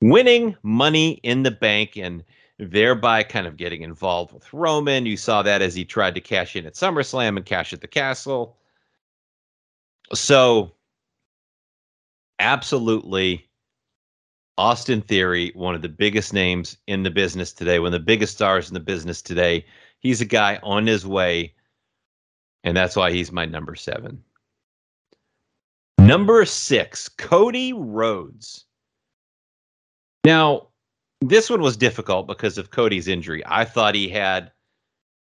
Winning money in the bank and thereby kind of getting involved with Roman. You saw that as he tried to cash in at SummerSlam and Clash at the Castle. So, absolutely, Austin Theory, one of the biggest names in the business today, one of the biggest stars in the business today. He's a guy on his way and that's why he's my number seven. Number six, Cody Rhodes. Now, this one was difficult because of Cody's injury. I thought he had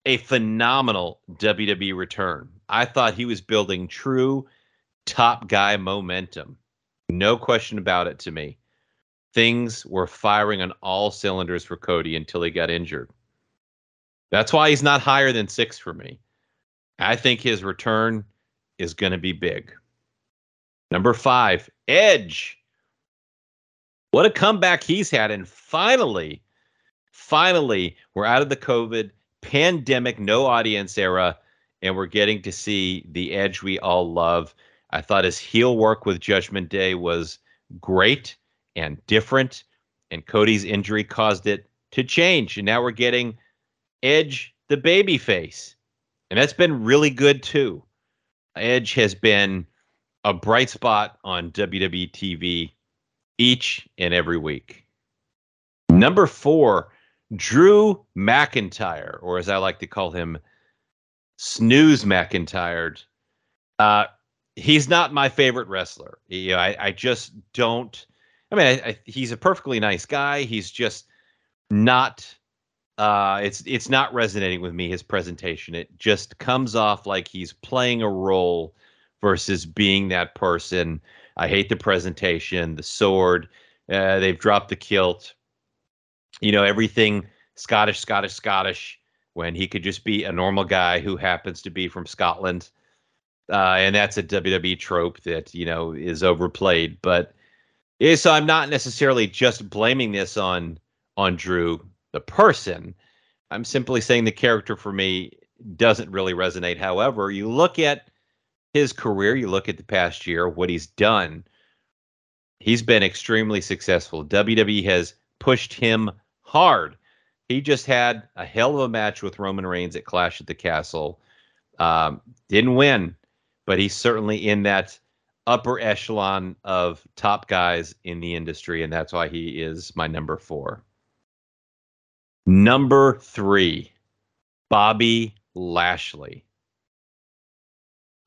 a phenomenal WWE return. I thought he was building true top guy momentum. No question about it to me. Things were firing on all cylinders for Cody until he got injured. That's why he's not higher than six for me. I think his return is going to be big. Number five, Edge. What a comeback he's had. And finally, finally, we're out of the COVID pandemic, no audience era, and we're getting to see the Edge we all love. I thought his heel work with Judgment Day was great and different, and Cody's injury caused it to change. And now we're getting Edge, the baby face and that's been really good too. Edge has been a bright spot on WWE TV each and every week. Number four, Drew McIntyre, or as I like to call him, Snooze McIntyre. Uh, he's not my favorite wrestler. You know, I, I just don't. I mean, I, I, he's a perfectly nice guy. He's just not uh, it's it's not resonating with me his presentation. It just comes off like he's playing a role versus being that person. I hate the presentation, the sword. Uh, they've dropped the kilt. You know everything Scottish, Scottish, Scottish. When he could just be a normal guy who happens to be from Scotland, uh, and that's a WWE trope that you know is overplayed. But yeah, so I'm not necessarily just blaming this on on Drew the person. I'm simply saying the character for me doesn't really resonate. However, you look at his career, you look at the past year, what he's done, he's been extremely successful. WWE has pushed him hard. He just had a hell of a match with Roman Reigns at Clash at the Castle. Um, didn't win, but he's certainly in that upper echelon of top guys in the industry, and that's why he is my number four. Number three, Bobby Lashley.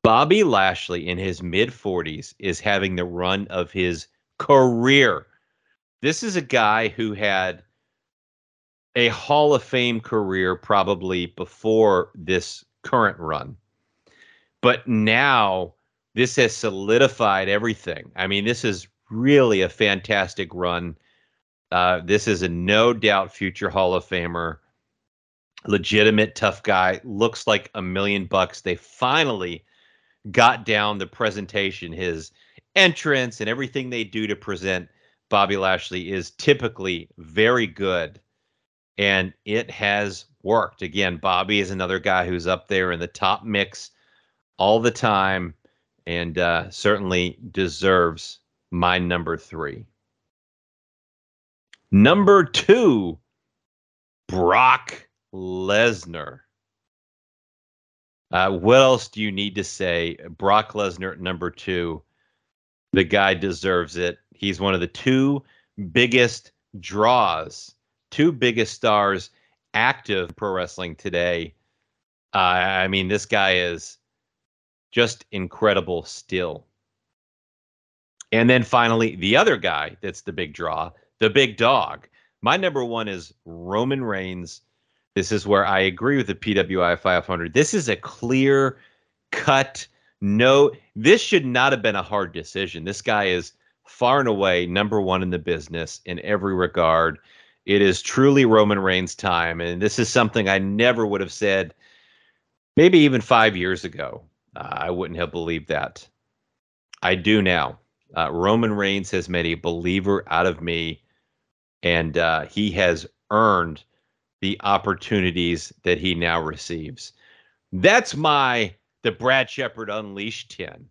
Bobby Lashley in his mid 40s is having the run of his career. This is a guy who had a Hall of Fame career probably before this current run. But now this has solidified everything. I mean, this is really a fantastic run. Uh, this is a no doubt future Hall of Famer, legitimate tough guy. Looks like a million bucks. They finally got down the presentation. His entrance and everything they do to present Bobby Lashley is typically very good, and it has worked. Again, Bobby is another guy who's up there in the top mix all the time and uh, certainly deserves my number three. Number two, Brock Lesnar. Uh, what else do you need to say? Brock Lesnar, number two. The guy deserves it. He's one of the two biggest draws, two biggest stars active pro wrestling today. Uh, I mean, this guy is just incredible still. And then finally, the other guy that's the big draw, the big dog. My number one is Roman Reigns. This is where I agree with the PWI 500. This is a clear cut. No, this should not have been a hard decision. This guy is far and away number one in the business in every regard. It is truly Roman Reigns' time. And this is something I never would have said, maybe even five years ago. Uh, I wouldn't have believed that. I do now. Uh, Roman Reigns has made a believer out of me, and uh, he has earned the opportunities that he now receives. That's my the Brad Shepard Unleashed 10.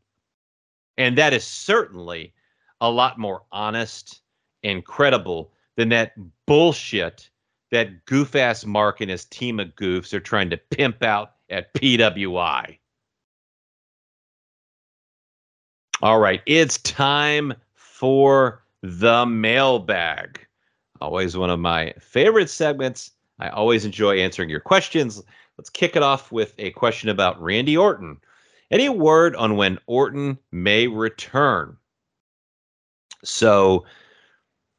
And that is certainly a lot more honest and credible than that bullshit that goof ass Mark and his team of goofs are trying to pimp out at PWI. All right, it's time for the mailbag. Always one of my favorite segments. I always enjoy answering your questions. Let's kick it off with a question about Randy Orton. Any word on when Orton may return? So,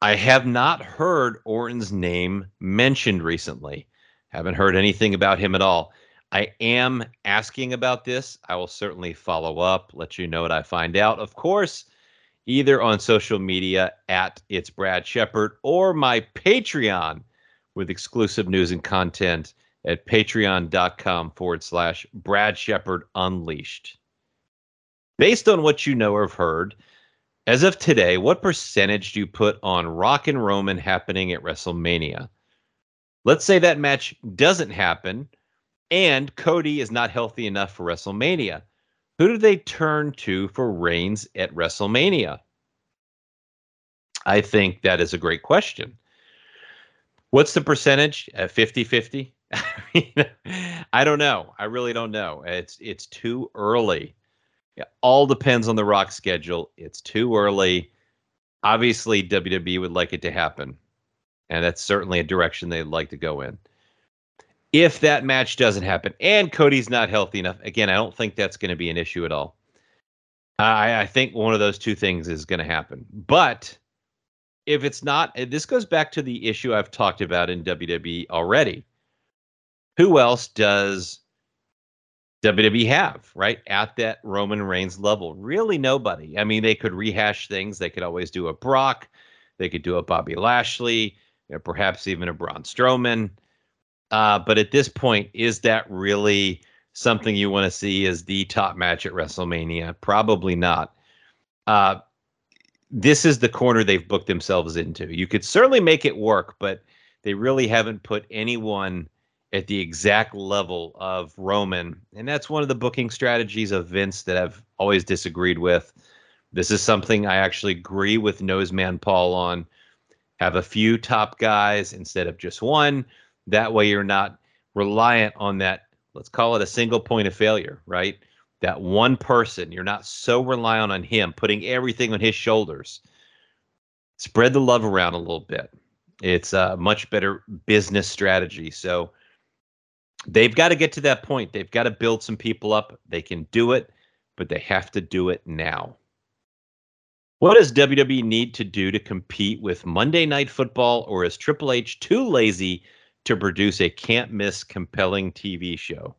I have not heard Orton's name mentioned recently. Haven't heard anything about him at all. I am asking about this. I will certainly follow up, let you know what I find out. Of course, either on social media at It's Brad Shepard or my Patreon with exclusive news and content at patreon.com forward slash Brad Shepard Unleashed. Based on what you know or have heard, as of today, what percentage do you put on Rock and Roman happening at WrestleMania? Let's say that match doesn't happen and Cody is not healthy enough for WrestleMania. Who do they turn to for Reigns at WrestleMania? I think that is a great question. What's the percentage? At 50 50? I don't know. I really don't know. It's it's too early. It all depends on the Rock schedule. It's too early. Obviously, WWE would like it to happen, and that's certainly a direction they'd like to go in if that match doesn't happen and Cody's not healthy enough, again, I don't think that's going to be an issue at all. I, I think one of those two things is going to happen. But if it's not, this goes back to the issue I've talked about in WWE already. Who else does WWE have, right? At that Roman Reigns level? Really nobody. I mean, they could rehash things. They could always do a Brock. They could do a Bobby Lashley, you know, perhaps even a Braun Strowman. Uh, but at this point, is that really something you want to see as the top match at WrestleMania? Probably not. Uh, this is the corner they've booked themselves into. You could certainly make it work, but they really haven't put anyone at the exact level of Roman. And that's one of the booking strategies of Vince that I've always disagreed with. This is something I actually agree with Noseman Paul on. Have a few top guys instead of just one that way, you're not reliant on that, let's call it a single point of failure, right? That one person, you're not so reliant on him, putting everything on his shoulders. Spread the love around a little bit. It's a much better business strategy. So they've got to get to that point. They've got to build some people up. They can do it, but they have to do it now. What does WWE need to do to compete with Monday Night Football, or is Triple H too lazy to produce a can't miss compelling TV show?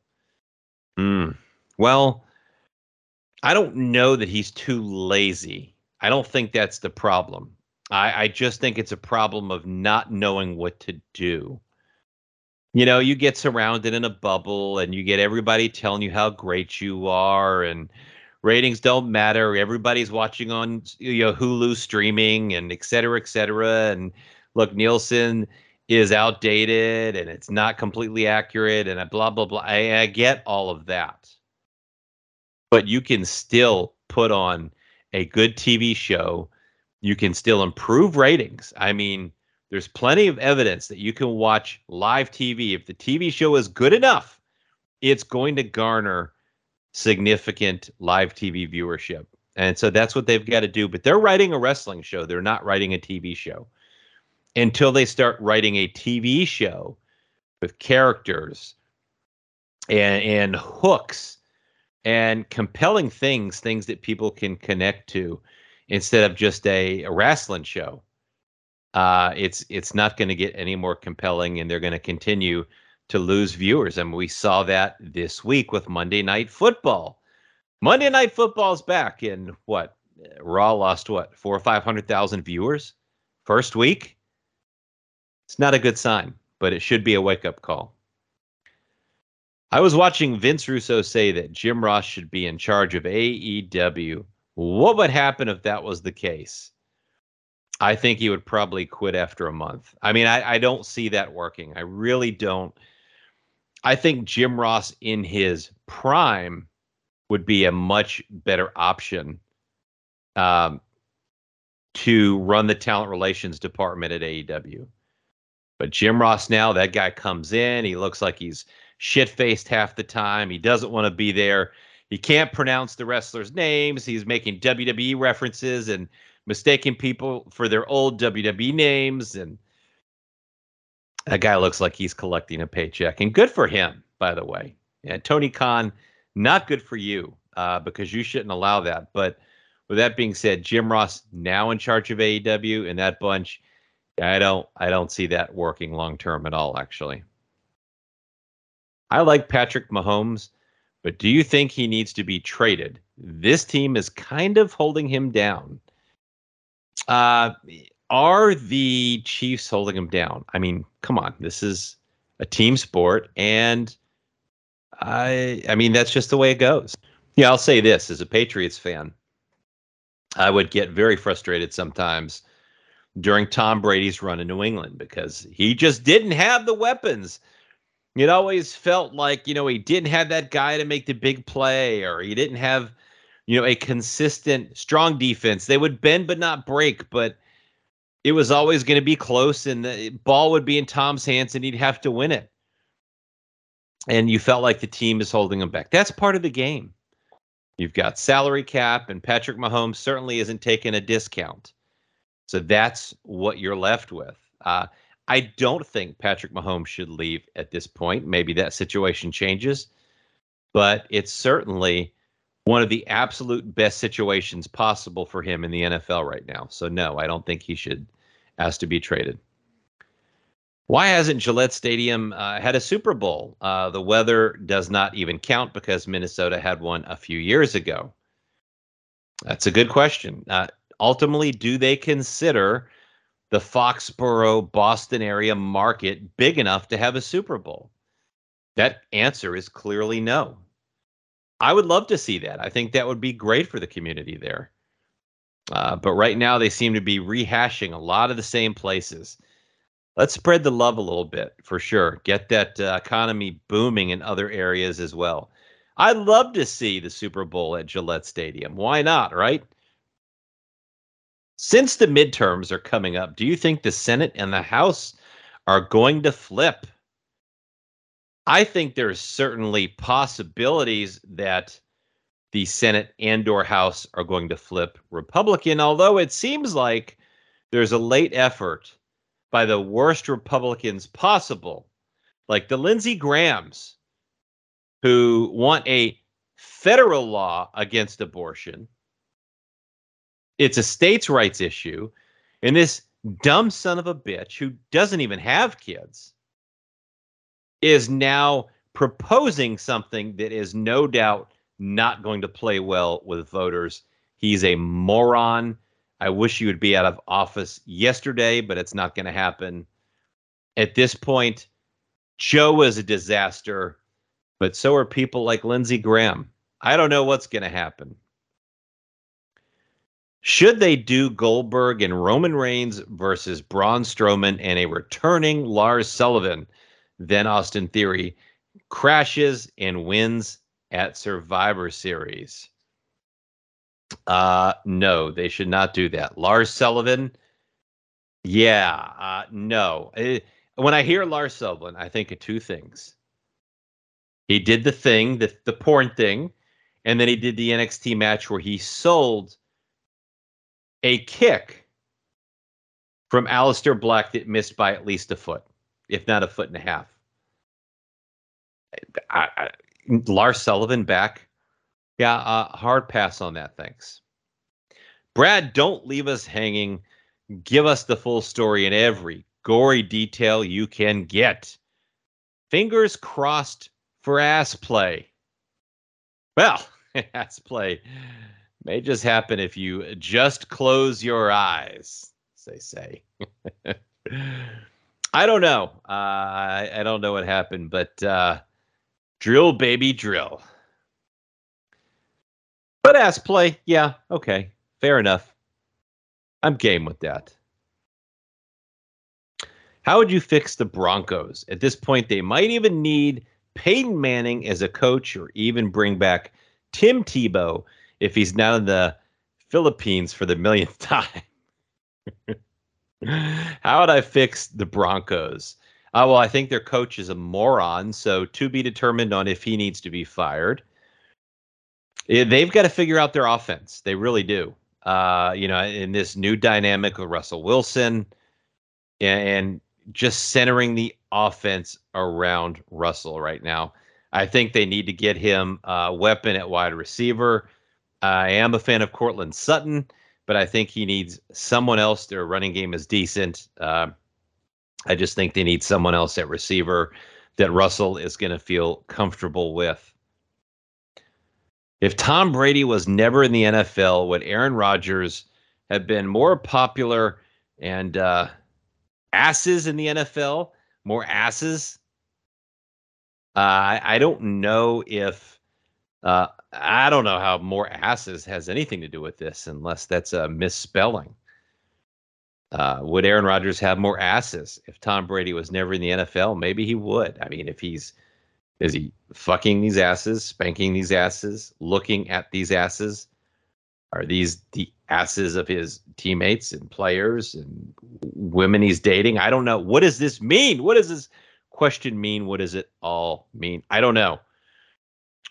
Hmm. Well, I don't know that he's too lazy. I don't think that's the problem. I, I just think it's a problem of not knowing what to do. You know, you get surrounded in a bubble and you get everybody telling you how great you are and ratings don't matter. Everybody's watching on you know Hulu streaming and et cetera, et cetera. And look, Nielsen is outdated and it's not completely accurate and blah blah blah. I, I get all of that. But you can still put on a good TV show. You can still improve ratings. I mean, there's plenty of evidence that you can watch live TV. If the TV show is good enough, it's going to garner significant live TV viewership. And so that's what they've got to do. But they're writing a wrestling show, they're not writing a TV show. Until they start writing a TV show with characters and, and hooks and compelling things, things that people can connect to instead of just a, a wrestling show. Uh, it's it's not going to get any more compelling, and they're going to continue to lose viewers. And we saw that this week with Monday Night Football. Monday Night Football's back, and what Raw lost what four or five hundred thousand viewers first week. It's not a good sign, but it should be a wake up call. I was watching Vince Russo say that Jim Ross should be in charge of AEW. What would happen if that was the case? I think he would probably quit after a month. I mean, I, I don't see that working. I really don't. I think Jim Ross in his prime would be a much better option um, to run the talent relations department at AEW. But Jim Ross now, that guy comes in. He looks like he's shit faced half the time. He doesn't want to be there. He can't pronounce the wrestlers' names. He's making WWE references and mistaking people for their old WWE names. And that guy looks like he's collecting a paycheck. And good for him, by the way. Yeah, Tony Khan, not good for you uh, because you shouldn't allow that. But with that being said, Jim Ross now in charge of AEW and that bunch. I don't I don't see that working long term at all, actually. I like Patrick Mahomes, but do you think he needs to be traded? This team is kind of holding him down. Uh, are the Chiefs holding him down? I mean, come on, this is a team sport, and I, I mean, that's just the way it goes. Yeah, I'll say this as a Patriots fan, I would get very frustrated sometimes during Tom Brady's run in New England because he just didn't have the weapons it always felt like, you know, he didn't have that guy to make the big play or he didn't have, you know, a consistent, strong defense. They would bend but not break, but it was always going to be close and the ball would be in Tom's hands and he'd have to win it. And you felt like the team is holding him back. That's part of the game. You've got salary cap, and Patrick Mahomes certainly isn't taking a discount. So that's what you're left with. Uh, I don't think Patrick Mahomes should leave at this point. Maybe that situation changes, but it's certainly one of the absolute best situations possible for him in the NFL right now. So, no, I don't think he should ask to be traded. Why hasn't Gillette Stadium uh, had a Super Bowl? Uh, the weather does not even count because Minnesota had one a few years ago. That's a good question. Uh, ultimately, do they consider the Foxborough, Boston area market big enough to have a Super Bowl? That answer is clearly no. I would love to see that. I think that would be great for the community there. Uh, but right now, they seem to be rehashing a lot of the same places. Let's spread the love a little bit for sure. Get that uh, economy booming in other areas as well. I'd love to see the Super Bowl at Gillette Stadium. Why not, right? Since the midterms are coming up, do you think the Senate and the House are going to flip? I think there's certainly possibilities that the Senate and or House are going to flip Republican, although it seems like there's a late effort by the worst Republicans possible, like the Lindsey Grahams, who want a federal law against abortion it's a states' rights issue. And this dumb son of a bitch who doesn't even have kids is now proposing something that is no doubt not going to play well with voters. He's a moron. I wish he would be out of office yesterday, but it's not going to happen. At this point, Joe is a disaster, but so are people like Lindsey Graham. I don't know what's going to happen. Should they do Goldberg and Roman Reigns versus Braun Strowman and a returning Lars Sullivan? Then Austin Theory crashes and wins at Survivor Series. Uh, no, they should not do that. Lars Sullivan, yeah, uh, no. Eh, when I hear Lars Sullivan, I think of two things. He did the thing, the, the porn thing, and then he did the NXT match where he sold a kick from Aleister Black that missed by at least a foot, if not a foot and a half. I, I, Lars Sullivan back. Yeah, uh, hard pass on that. Thanks. Brad, don't leave us hanging. Give us the full story in every gory detail you can get. Fingers crossed for ass play. Well, ass play may just happen if you just close your eyes, they say. I don't know. Uh, I, I, don't know what happened, but uh, drill, baby, drill. But ass play, yeah, okay, fair enough. I'm game with that. How would you fix the Broncos? At this point, they might even need Peyton Manning as a coach or even bring back Tim Tebow if he's now in the Philippines for the millionth time. How would I fix the Broncos? Uh, well, I think their coach is a moron, so to be determined on if he needs to be fired. They've got to figure out their offense. They really do. Uh, you know, in this new dynamic of Russell Wilson and just centering the offense around Russell right now. I think they need to get him a weapon at wide receiver. I am a fan of Courtland Sutton, but I think he needs someone else. Their running game is decent. Uh, I just think they need someone else at receiver that Russell is going to feel comfortable with. If Tom Brady was never in the NFL, would Aaron Rodgers have been more popular and uh, asses in the NFL? More asses? Uh, I, I don't know if uh, I don't know how more asses has anything to do with this, unless that's a misspelling. Uh, would Aaron Rodgers have more asses if Tom Brady was never in the NFL? Maybe he would. I mean, if he's is he fucking these asses, spanking these asses, looking at these asses? Are these the asses of his teammates and players and women he's dating? I don't know. What does this mean? What does this question mean? What does it all mean? I don't know.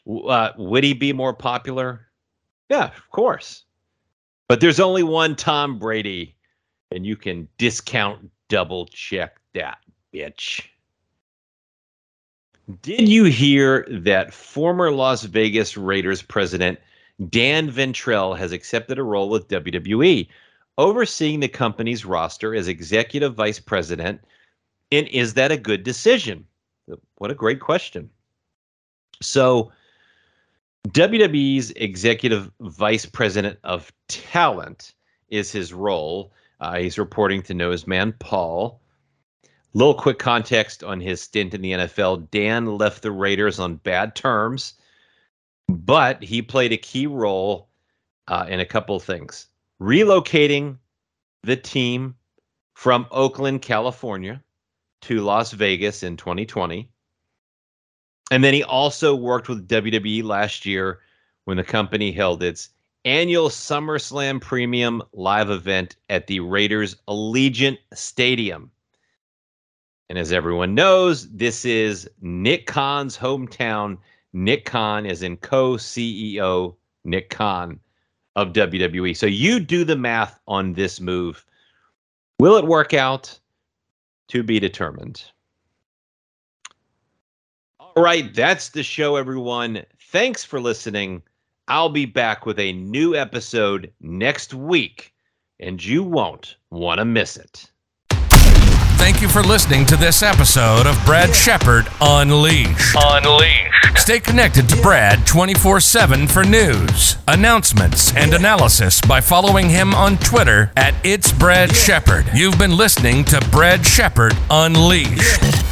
Uh, would he be more popular? Yeah, of course. But there's only one Tom Brady, and you can discount double check that, bitch. Did you hear that former Las Vegas Raiders president Dan Ventrelle has accepted a role with WWE, overseeing the company's roster as executive vice president? And is that a good decision? What a great question. So, WWE's executive vice president of talent is his role. Uh, he's reporting to Newsman Paul. Little quick context on his stint in the NFL. Dan left the Raiders on bad terms, but he played a key role uh, in a couple of things relocating the team from Oakland, California to Las Vegas in 2020. And then he also worked with WWE last year when the company held its annual SummerSlam Premium live event at the Raiders Allegiant Stadium. And as everyone knows, this is Nick Khan's hometown. Nick Khan is in co CEO Nick Khan of WWE. So you do the math on this move. Will it work out? To be determined. All right, that's the show, everyone. Thanks for listening. I'll be back with a new episode next week, and you won't want to miss it. Thank you for listening to this episode of Brad Shepard Unleashed. Unleashed. Stay connected to Brad 24 7 for news, announcements, and analysis by following him on Twitter at It's Brad Shepard. You've been listening to Brad Shepard Unleashed.